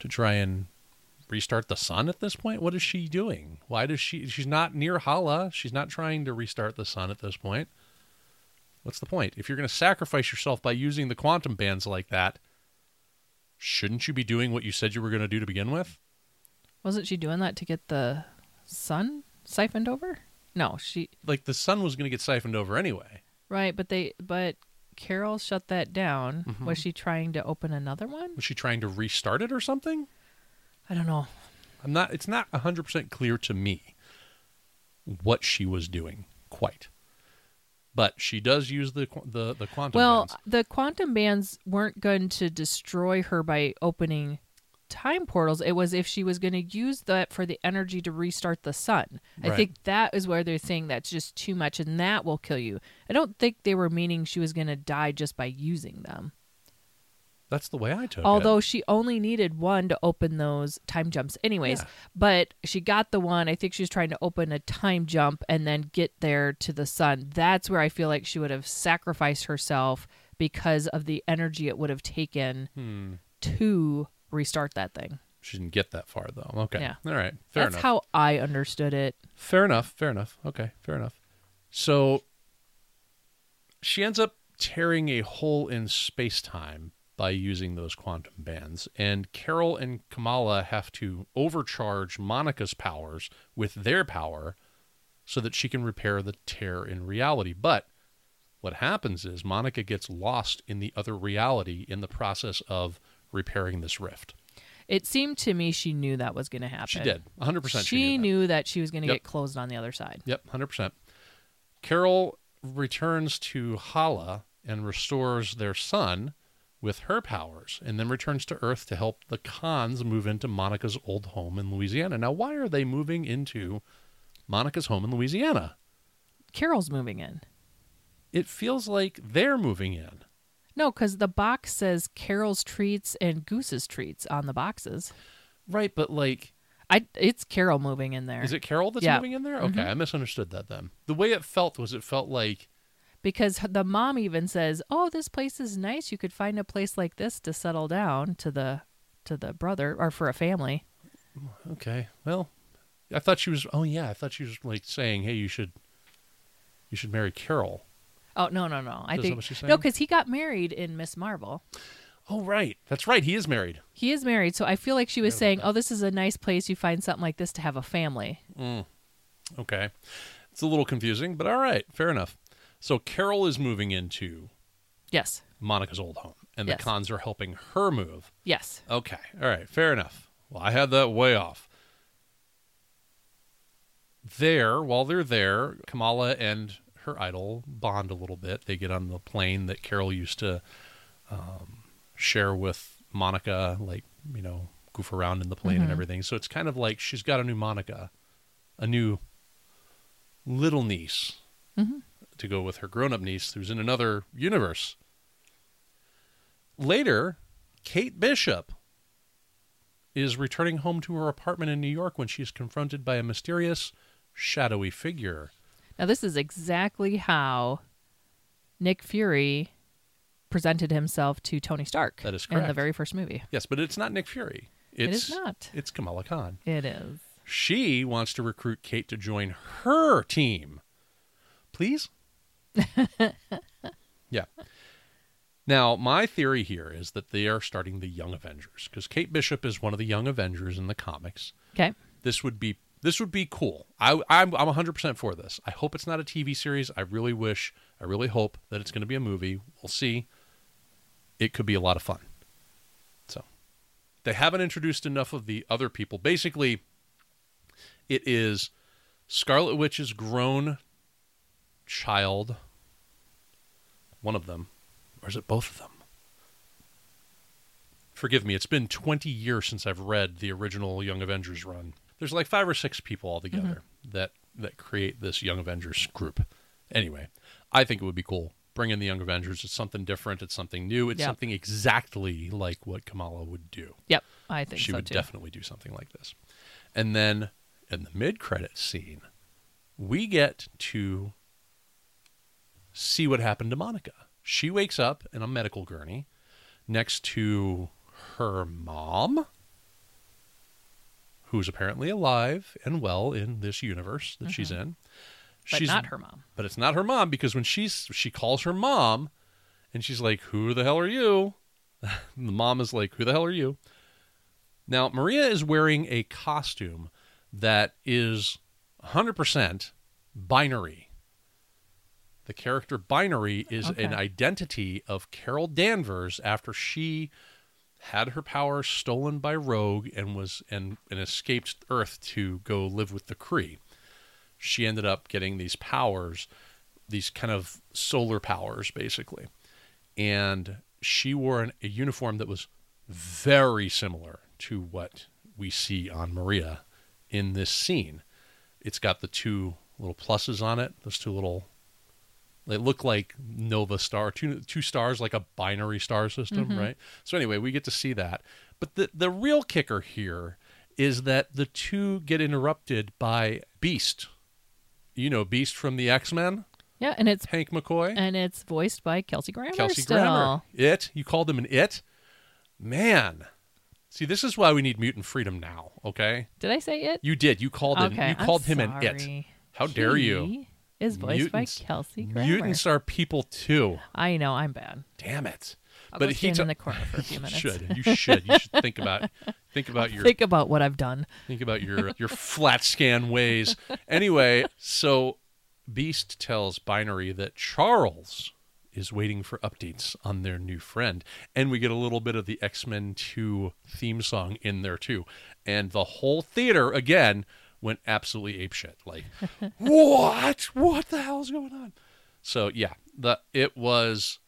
to try and restart the sun at this point. What is she doing? Why does she she's not near Hala. She's not trying to restart the sun at this point. What's the point? If you're going to sacrifice yourself by using the quantum bands like that, shouldn't you be doing what you said you were going to do to begin with? Wasn't she doing that to get the sun siphoned over? No, she Like the sun was going to get siphoned over anyway. right, but they but Carol shut that down. Mm-hmm. Was she trying to open another one? Was she trying to restart it or something? I don't know. I'm not it's not 100% clear to me what she was doing quite. But she does use the the the quantum Well, bands. the quantum bands weren't going to destroy her by opening time portals. It was if she was going to use that for the energy to restart the sun. I think that is where they're saying that's just too much and that will kill you. I don't think they were meaning she was going to die just by using them. That's the way I took it. Although she only needed one to open those time jumps, anyways. Yeah. But she got the one. I think she was trying to open a time jump and then get there to the sun. That's where I feel like she would have sacrificed herself because of the energy it would have taken Hmm. to restart that thing. She didn't get that far though. Okay. Yeah. All right. Fair That's enough. how I understood it. Fair enough. Fair enough. Okay. Fair enough. So she ends up tearing a hole in space time by using those quantum bands. And Carol and Kamala have to overcharge Monica's powers with their power so that she can repair the tear in reality. But what happens is Monica gets lost in the other reality in the process of repairing this rift. It seemed to me she knew that was going to happen. She did. 100% she, She, knew that. knew that she was going to Yep. get closed on the other side. Yep, hundred percent. Carol returns to Hala and restores their sun with her powers, and then returns to Earth to help the Khans move into Monica's old home in Louisiana. Now, why are they moving into Monica's home in Louisiana? Carol's moving in. It feels like they're moving in. No, because the box says Carol's treats and Goose's treats on the boxes. Right, but like, I it's Carol moving in there is it Carol that's Yeah. moving in there? Mm-hmm. Okay, I misunderstood that then. The way it felt was it felt like because the mom even says, "Oh, this place is nice. You could find a place like this to settle down to the to the brother or for a family." Okay. Well, I thought she was. Oh yeah, I thought she was like saying, "Hey, you should, you should marry Carol." Oh no no no! I Is think what she's no because he got married in Ms. Marvel. Oh right, that's right. He is married. He is married, so I feel like she was about saying, "Oh, this is a nice place. You find something like this to have a family." Mm. Okay. It's a little confusing, but all right, fair enough. So Carol is moving into Yes. Monica's old home, and Yes. the Khans are helping her move. Yes. Okay. All right. Fair enough. Well, I had that way off. There, while they're there, Kamala and her idol bond a little bit. They get on the plane that Carol used to um, share with Monica, like, you know, goof around in the plane and everything. So it's kind of like she's got a new Monica, a new little niece Mhm. To go with her grown up niece who's in another universe. Later, Kate Bishop is returning home to her apartment in New York when she's confronted by a mysterious, shadowy figure. Now this is exactly how Nick Fury presented himself to Tony Stark That is correct. in the very first movie. Yes, but it's not Nick Fury. It It's not. It's Kamala Khan. It is. She wants to recruit Kate to join her team. Please? *laughs* yeah. Now, my theory here is that they are starting the Young Avengers because Kate Bishop is one of the Young Avengers in the comics. Okay. This would be this would be cool. I, I'm I'm 100% for this. I hope it's not a TV series. I really wish, I really hope that it's going to be a movie. We'll see. It could be a lot of fun. So, they haven't introduced enough of the other people. Basically, it is Scarlet Witch's grown child, one of them, or is it both of them? Forgive me, it's been 20 years since I've read the original Young Avengers run. There's like five or six people altogether mm-hmm. that that create this Young Avengers group. Anyway, I think it would be cool. Bring in the Young Avengers. It's something different. It's something new. It's Yep. something exactly like what Kamala would do Yep. I think she so would too. definitely do something like this. And then in the mid credit scene, we get to see what happened to Monica. She wakes up in a medical gurney next to her mom, who's apparently alive and well in this universe that she's mm-hmm. in. but not her mom. But it's not her mom because when she's she calls her mom and she's like, Who the hell are you? *laughs* the mom is like, Who the hell are you? Now, Maria is wearing a costume that is 100% binary. The character binary is an identity of Carol Danvers after she had her power stolen by Rogue and was and, and escaped Earth to go live with the Kree. She ended up getting these powers, these kind of solar powers, basically. And she wore an, a uniform that was very similar to what we see on Maria in this scene. It's got the two little pluses on it, those two little they look like Nova star, two two stars like a binary star system, mm-hmm. right? So anyway, we get to see that. But the the real kicker here is that the two get interrupted by Beast. You know Beast from the X-Men, Yeah, and it's Hank McCoy. and it's voiced by Kelsey Grammer. Kelsey still. Grammer. It. You called him an it? Man. See, this is why we need mutant freedom now, okay? Did I say it? You did. You called him okay, you I'm called him an it. sorry. How dare you? Is voiced Mutants- by Kelsey Grammer. Mutants are people too. I know I'm bad. Damn it. I'll but go he stand in the corner for a few *laughs* minutes. You should. You should. You should think about *laughs* think about your Think about what I've done. Think about your your flatscan ways. *laughs* Anyway, so Beast tells Binary that Charles is waiting for updates on their new friend, and we get a little bit of the X Men Two theme song in there too, and the whole theater again went absolutely apeshit. Like, *laughs* what? What the hell's going on? So yeah, the it was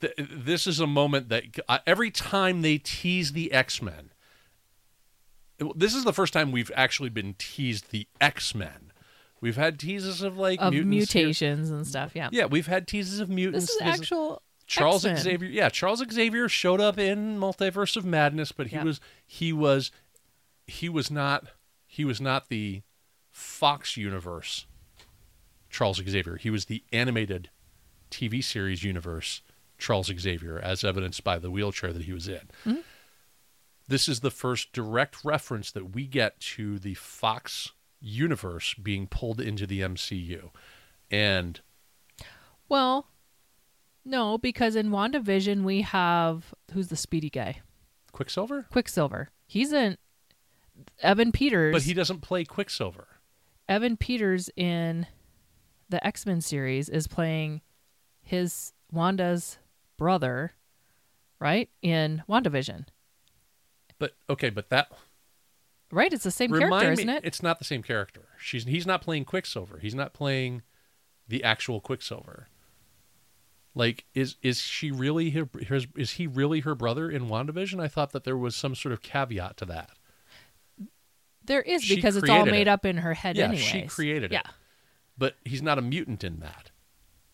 th- this is a moment that uh, every time they tease the X Men, this is the first time we've actually been teased the X Men. We've had teases of like Of mutants here. mutations and stuff. Yeah. Yeah, we've had teases of mutants. This is There's- actual Charles X-Men. Xavier. Yeah, Charles Xavier showed up in Multiverse of Madness, but he was he was he was not he was not the Fox universe Charles Xavier. He was the animated TV series universe Charles Xavier, as evidenced by the wheelchair that he was in. Mm-hmm. This is the first direct reference that we get to the Fox universe being pulled into the MCU. And Well, no, because in WandaVision we have who's the speedy guy? Quicksilver? Quicksilver. He's in Evan Peters. But he doesn't play Quicksilver. Evan Peters in the X Men series is playing his Wanda's brother, right? In WandaVision. But okay, but that Right? It's the same remind character, me, isn't it? It's not the same character. She's he's not playing Quicksilver. He's not playing the actual Quicksilver. Like is is she really her, his, is he really her brother in WandaVision? I thought that there was some sort of caveat to that. There is she because it's all made it. up in her head Yeah, anyways. she created it. Yeah. But he's not a mutant in that.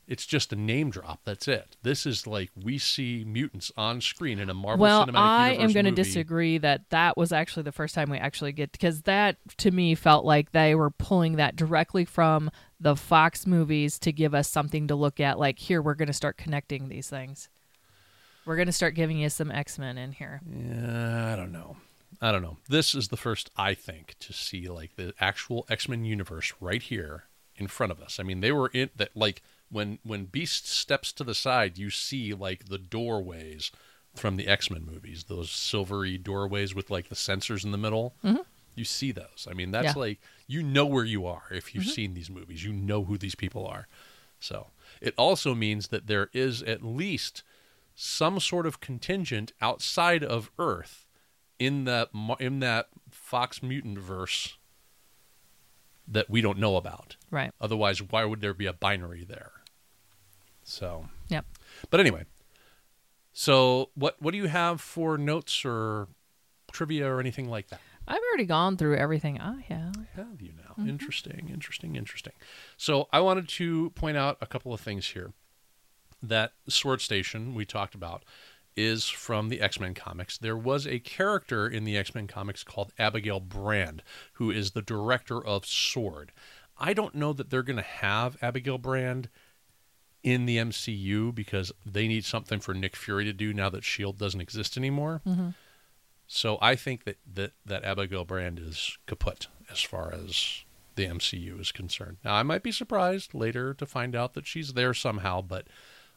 It's just a name drop. That's it. This is like we see mutants on screen in a Marvel well, Cinematic I am going to disagree that that was actually the first time we actually get because that to me felt like they were pulling that directly from the Fox movies to give us something to look at. Like here, we're going to start connecting these things. We're going to start giving you some X Men in here. Yeah, I don't know. I don't know. This is the first I think to see like the actual X Men universe right here in front of us. I mean, they were in that like when when Beast steps to the side, you see like the doorways from the X Men movies, those silvery doorways with like the sensors in the middle. You see those. I mean, that's Yeah. Mm-hmm. like you know where you are if you've seen these movies. You know who these people are. So it also means that there is at least some sort of contingent outside of Earth in that in that Fox mutant verse that we don't know about. Right. Otherwise, why would there be a binary there? So, Yep. but anyway, so what what do you have for notes or trivia or anything like that? I've already gone through everything I have. have you now. Mm-hmm. Interesting, interesting, interesting. So I wanted to point out a couple of things here. That Sword Station we talked about is from the X Men comics. There was a character in the X Men comics called Abigail Brand, who is the director of Sword. I don't know that they're going to have Abigail Brand in the MCU because they need something for Nick Fury to do now that Shield doesn't exist anymore. Mm-hmm. So I think that, that that Abigail Brand is kaput as far as the MCU is concerned. Now I might be surprised later to find out that she's there somehow, but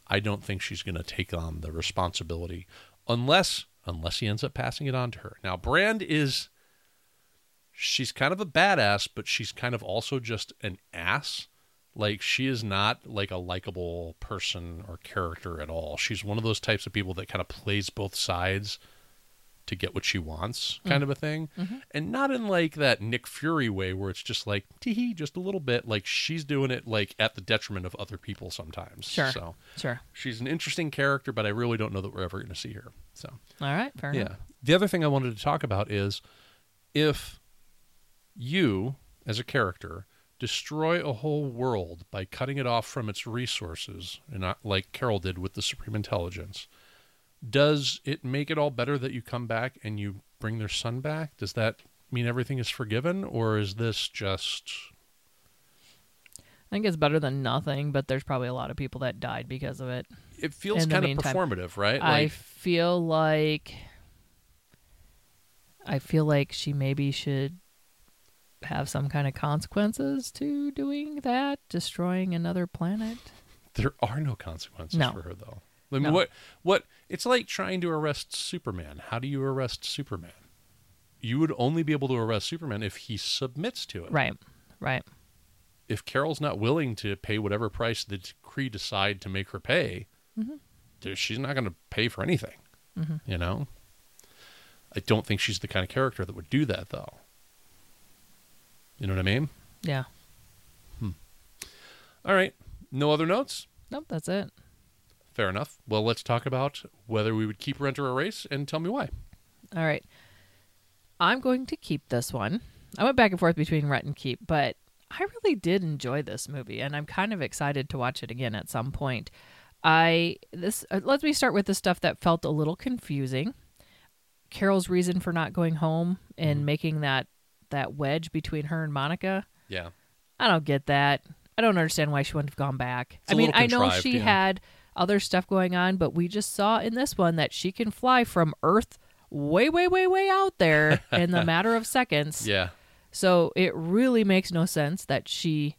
I don't think she's going to take on the responsibility unless unless he ends up passing it on to her. Now Brand is she's kind of a badass, but she's kind of also just an ass. Like she is not like a likable person or character at all. She's one of those types of people that kind of plays both sides to get what she wants, mm-hmm. kind of a thing. Mm-hmm. And not in like that Nick Fury way where it's just like tee hee, just a little bit. Like she's doing it like at the detriment of other people sometimes. Sure. So Sure. she's an interesting character, but I really don't know that we're ever going to see her. So All right. Fair yeah. enough. The other thing I wanted to talk about is if you, as a character, destroy a whole world by cutting it off from its resources, and not like Carol did with the Supreme Intelligence, does it make it all better that you come back and you bring their sun back? Does that mean everything is forgiven, or is this just I think it's better than nothing, but there's probably a lot of people that died because of it. it feels kind of performative, right? I feel like I feel like she maybe should have some kind of consequences to doing that, destroying another planet. There are no consequences No. for her though. I mean, No. what what it's like trying to arrest Superman. How do you arrest Superman? You would only be able to arrest Superman if he submits to it. Right. Right. If Carol's not willing to pay whatever price the Kree decide to make her pay, Mm-hmm. she's not going to pay for anything. Mhm. You know. I don't think she's the kind of character that would do that, though. You know what I mean? Yeah. All right. No other notes? Nope, that's it. Fair enough. Well, let's talk about whether we would keep, rent, or Raze and tell me why. All right. I'm going to keep this one. I went back and forth between rent and keep, but I really did enjoy this movie, and I'm kind of excited to watch it again at some point. I this uh, let me start with the stuff that felt a little confusing. Carol's reason for not going home and Mhm. making that that wedge between her and Monica. Yeah. I don't get that. I don't understand why she wouldn't have gone back. It's a I mean, I know she yeah. had other stuff going on, but we just saw in this one that she can fly from Earth way, way, way, way out there in the *laughs* matter of seconds. Yeah. So it really makes no sense that she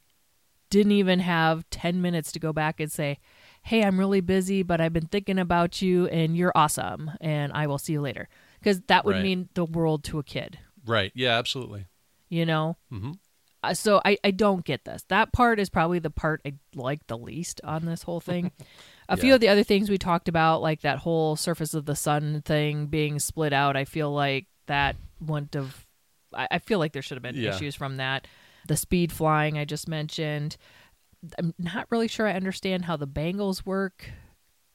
didn't even have 10 minutes to go back and say, Hey, I'm really busy, but I've been thinking about you and you're awesome and I will see you later. Because that would Right. mean the world to a kid, Right. Yeah, absolutely. you know? hmm Uh, so I, I don't get this. That part is probably the part I like the least on this whole thing. *laughs* A few of the other things we talked about, like that whole surface of the sun thing being split out, I feel like that wouldn't have. I, I feel like there should have been Yeah. issues from that. The speed flying I just mentioned. I'm not really sure I understand how the bangles work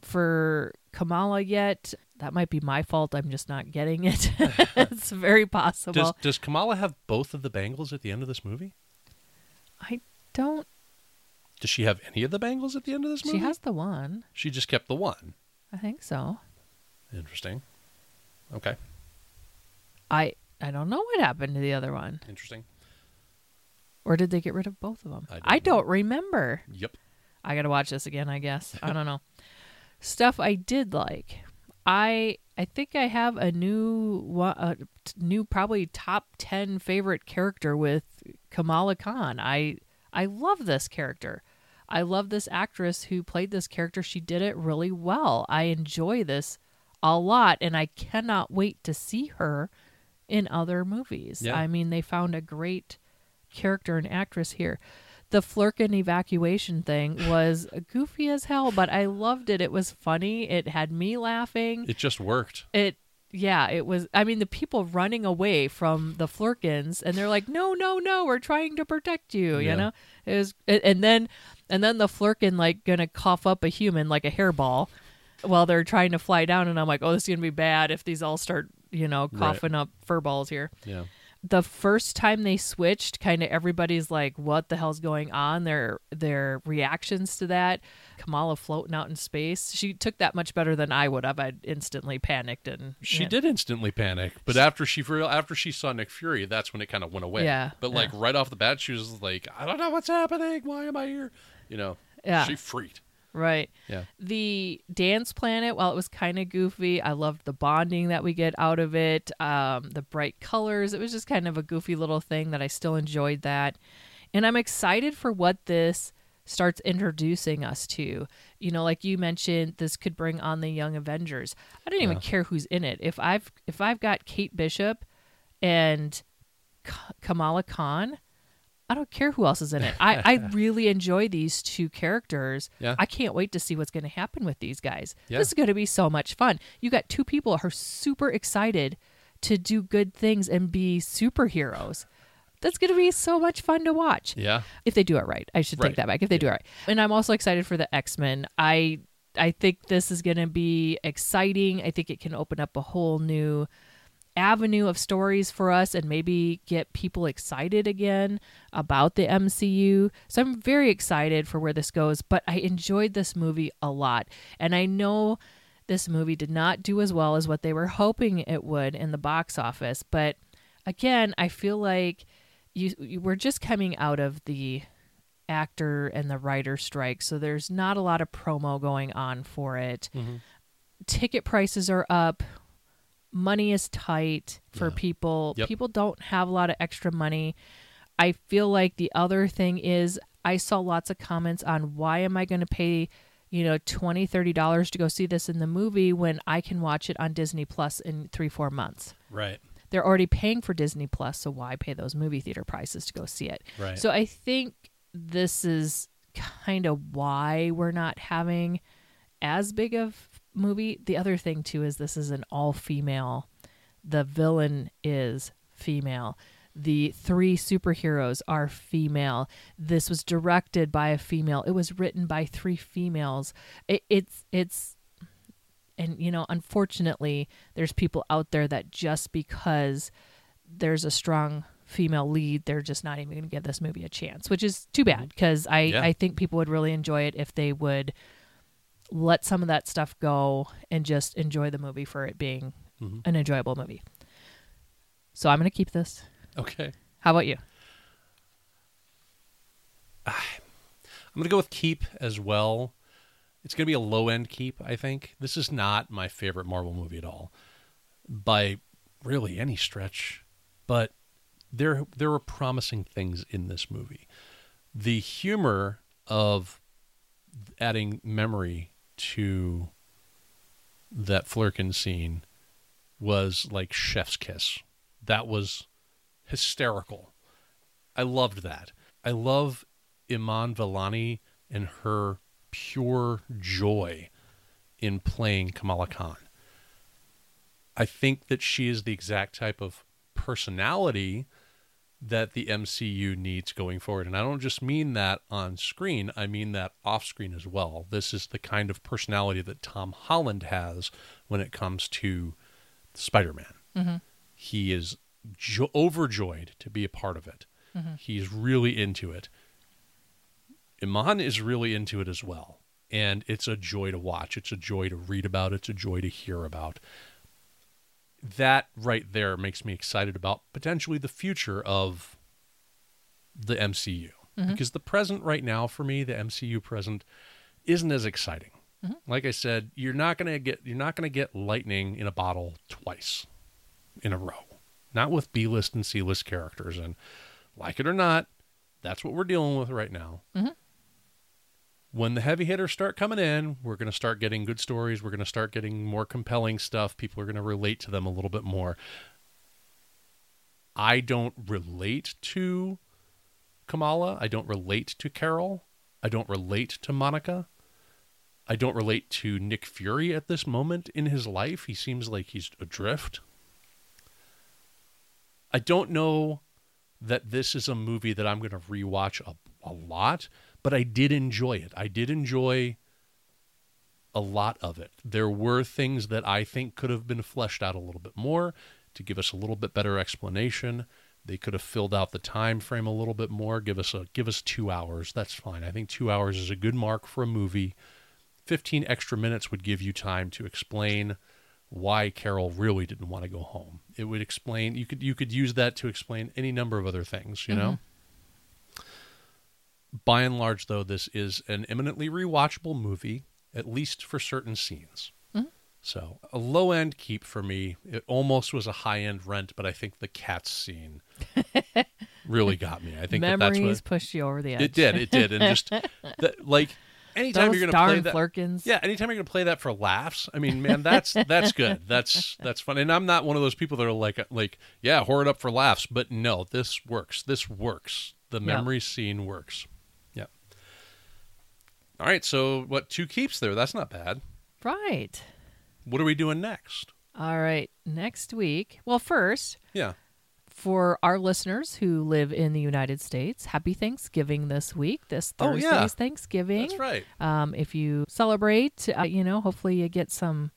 for Kamala yet. That might be my fault. I'm just not getting it. *laughs* it's very possible. Does does Kamala have both of the bangles at the end of this movie? I don't. Does she have any of the bangles at the end of this movie? She has the one. She just kept the one. I think so. Interesting. Okay. I I don't know what happened to the other one. Interesting. Or did they get rid of both of them? I don't I don't remember. Yep. I got to watch this again, I guess. I *laughs* don't know. Stuff I did like. I I think I have a new a new probably top 10 favorite character with Kamala Khan. I I love this character. I love this actress who played this character. She did it really well. I enjoy this a lot and I cannot wait to see her in other movies. Yeah. I mean, they found a great character and actress here. The Flerken evacuation thing *sighs* was goofy as hell, but I loved it. It was funny. It had me laughing. It just worked. It yeah, it was I mean the people running away from the Flerkens and they're like, "No, no, no, we're trying to protect you," Yeah. you know? It was and- then and then the Flerken like to cough up a human like a hairball while they're trying to fly down and I'm like, "Oh, this is to be bad if these all start, you know, Right. coughing up fur balls here." Yeah. The first time they switched, kind of everybody's like, "What the hell's going on?" Their their reactions to that. Kamala floating out in space. She took that much better than I would have. I'd instantly panicked and She did instantly panic, but after she after she saw Nick Fury, that's when it kind of went away. Yeah, But like yeah. right off the bat, she was like, "I don't know what's happening. Why am I here?" You know. Yeah. She freaked. Right. Yeah. The dance planet, while it was kind of goofy, I loved the bonding that we get out of it. Um, the bright colors. It was just kind of a goofy little thing that I still enjoyed that. And I'm excited for what this starts introducing us to. You know, like you mentioned, this could bring on the young Avengers. I don't even Yeah. care who's in it. If I've if I've got Kate Bishop and K- Kamala Khan, I don't care who else is in it. I, I *laughs* really enjoy these two characters. Yeah. I can't wait to see what's going to happen with these guys. Yeah. This is going to be so much fun. You got two people who are super excited to do good things and be superheroes. That's going to be so much fun to watch Yeah. if they do it right. I should Right. take that back. If they do it right. And I'm also excited for the X-Men. I I think this is going to be exciting. I think it can open up a whole new avenue of stories for us and maybe get people excited again about the MCU. So I'm very excited for where this goes, but I enjoyed this movie a lot. And I know this movie did not do as well as what they were hoping it would in the box office, but again, I feel like you, you we're just coming out of the actor and the writer strike, so there's not a lot of promo going on for it. Mm-hmm. Ticket prices are up. Money is tight for Yeah. people. Yep. People don't have a lot of extra money. I feel like the other thing is I saw lots of comments on why am I going to pay, you know, 20 30 dollars to go see this in the movie when I can watch it on Disney Plus in 3 4 months. Right. They're already paying for Disney Plus, so why pay those movie theater prices to go see it? Right. So I think this is kind of why we're not having as big of movie. The other thing too is this is an all female. The villain is female. The three superheroes are female. This was directed by a female. It was written by three females. It, it's it's and you know unfortunately there's people out there that just because there's a strong female lead they're just not even going to give this movie a chance which is too bad mm-hmm. because i Yeah. i think people would really enjoy it if they would let some of that stuff go and just enjoy the movie for it being Mhm. an enjoyable movie so i'm going to keep this Okay. how about you *sighs* I'm gonna go with keep as well. It's gonna be a low end keep. I think this is not my favorite Marvel movie at all, by really any stretch. But there there were promising things in this movie. The humor of adding memory to that Flerken scene was like chef's kiss. That was hysterical. I loved that. I love Iman Vellani and her pure joy in playing Kamala Khan. I think that she is the exact type of personality that the MCU needs going forward. And I don't just mean that on screen, I mean that off screen as well. This is the kind of personality that Tom Holland has when it comes to Spider Man. Mm-hmm. He is jo- overjoyed to be a part of it, Mm-hmm. he's really into it. Iman is really into it as well. And it's a joy to watch. It's a joy to read about. It's a joy to hear about that right there makes me excited about potentially the future of the MCU. Mm-hmm. Because the present right now for me, the MCU present isn't as exciting. Mm-hmm. Like I said, you're not going to get you're not going to get lightning in a bottle twice in a row. Not with B-list and C-list characters and like it or not, that's what we're dealing with right now. Mm-hmm. When the heavy hitters start coming in, we're going to start getting good stories. We're going to start getting more compelling stuff. People are going to relate to them a little bit more. I don't relate to Kamala. I don't relate to Carol. I don't relate to Monica. I don't relate to Nick Fury at this moment in his life. He seems like he's adrift. I don't know that this is a movie that I'm going to rewatch a, a lot, but I did enjoy it. I did enjoy a lot of it. There were things that I think could have been fleshed out a little bit more to give us a little bit better explanation. They could have filled out the time frame a little bit more. Give us a give us two hours. That's fine. I think two hours is a good mark for a movie. Fifteen extra minutes would give you time to explain why Carol really didn't want to go home. It would explain you could you could use that to explain any number of other things, you know? Mm-hmm. By and large though, this is an eminently rewatchable movie, at least for certain scenes. Mm-hmm. So a low end keep for me. It almost was a high end rent, but I think the cat scene *laughs* really got me. I think that that's Memories what pushed you over the edge. it did. It did, and just that, like anytime Those you're going to play that, Flerkens. yeah, anytime you're gonna play that for laughs, I mean, man, that's that's good. That's that's fun. And I'm not one of those people that are like like, yeah, whore it up for laughs. But no, this works. This works. The memory scene works. All right. So what? Two keeps there. That's not bad. Right. What are we doing next? All right. Next week. Well, first, Yeah. for our listeners who live in the United States, happy Thanksgiving this week. This Oh, yeah. is Thanksgiving. That's right. Um, if you celebrate, uh, you know, hopefully you get some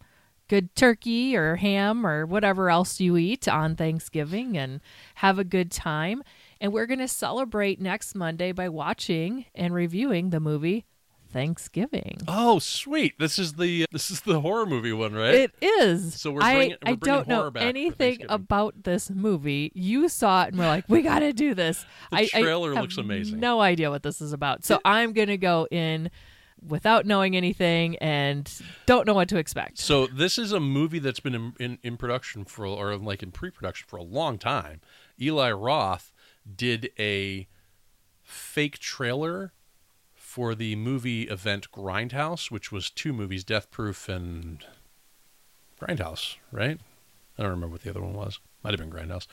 good turkey or ham or whatever else you eat on Thanksgiving and have a good time. And we're going to celebrate next Monday by watching and reviewing the movie Thanksgiving. Oh, sweet. This is the *laughs* this is the horror movie one, right? It is. So we're I, bringing- we're I don't know anything about this movie. You saw it and we're like, we got to do this. The I, I trailer have looks amazing. No idea what this is about. So I'm going to go in without knowing anything and don't know what to expect. So this is a movie that's been in, in, in production for, or like in pre-production for a long time. Eli Roth did a fake trailer for the movie event Grindhouse, which was two movies, Death Proof and Grindhouse, right? I don't remember what the other one was. Might have been Grindhouse.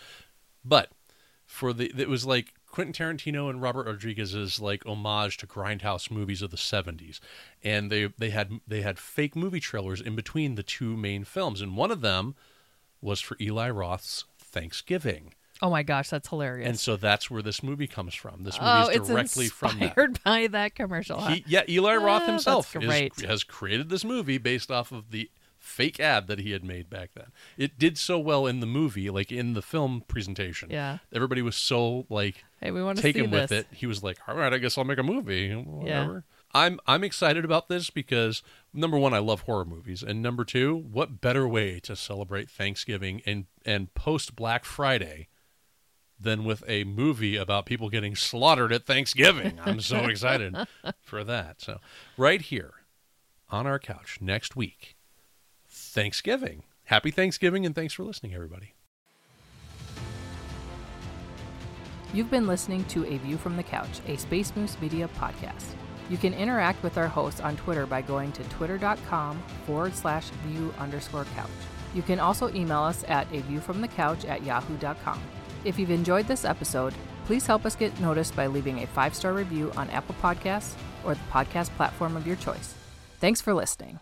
But for the it was like Quentin Tarantino and Robert Rodriguez's like homage to Grindhouse movies of the 70s. And they they had they had fake movie trailers in between the two main films and one of them was for Eli Roth's Thanksgiving. Oh my gosh, that's hilarious. And so that's where this movie comes from. This movie oh, is directly from that. inspired *laughs* by that commercial. huh? He, yeah, Eli Roth Ah, himself is- has created this movie based off of the fake ad that he had made back then. It did so well in the movie, like in the film presentation. Yeah. Everybody was so like Hey, we want to see taken this. with it. He was like, "All right, I guess I'll make a movie." Whatever. I'm I'm excited about this because number one, I love horror movies, and number two, what better way to celebrate Thanksgiving and and post Black Friday than with a movie about people getting slaughtered at Thanksgiving? *laughs* I'm so excited for that. So, right here on our couch next week, Thanksgiving. Happy Thanksgiving, and thanks for listening, everybody. You've been listening to A View from the Couch, a Space Moose Media podcast. You can interact with our hosts on Twitter by going to twitter.com forward slash view underscore couch. You can also email us at a view from the couch at yahoo.com. If you've enjoyed this episode, Please help us get noticed by leaving a five star review on Apple Podcasts or the podcast platform of your choice. Thanks for listening.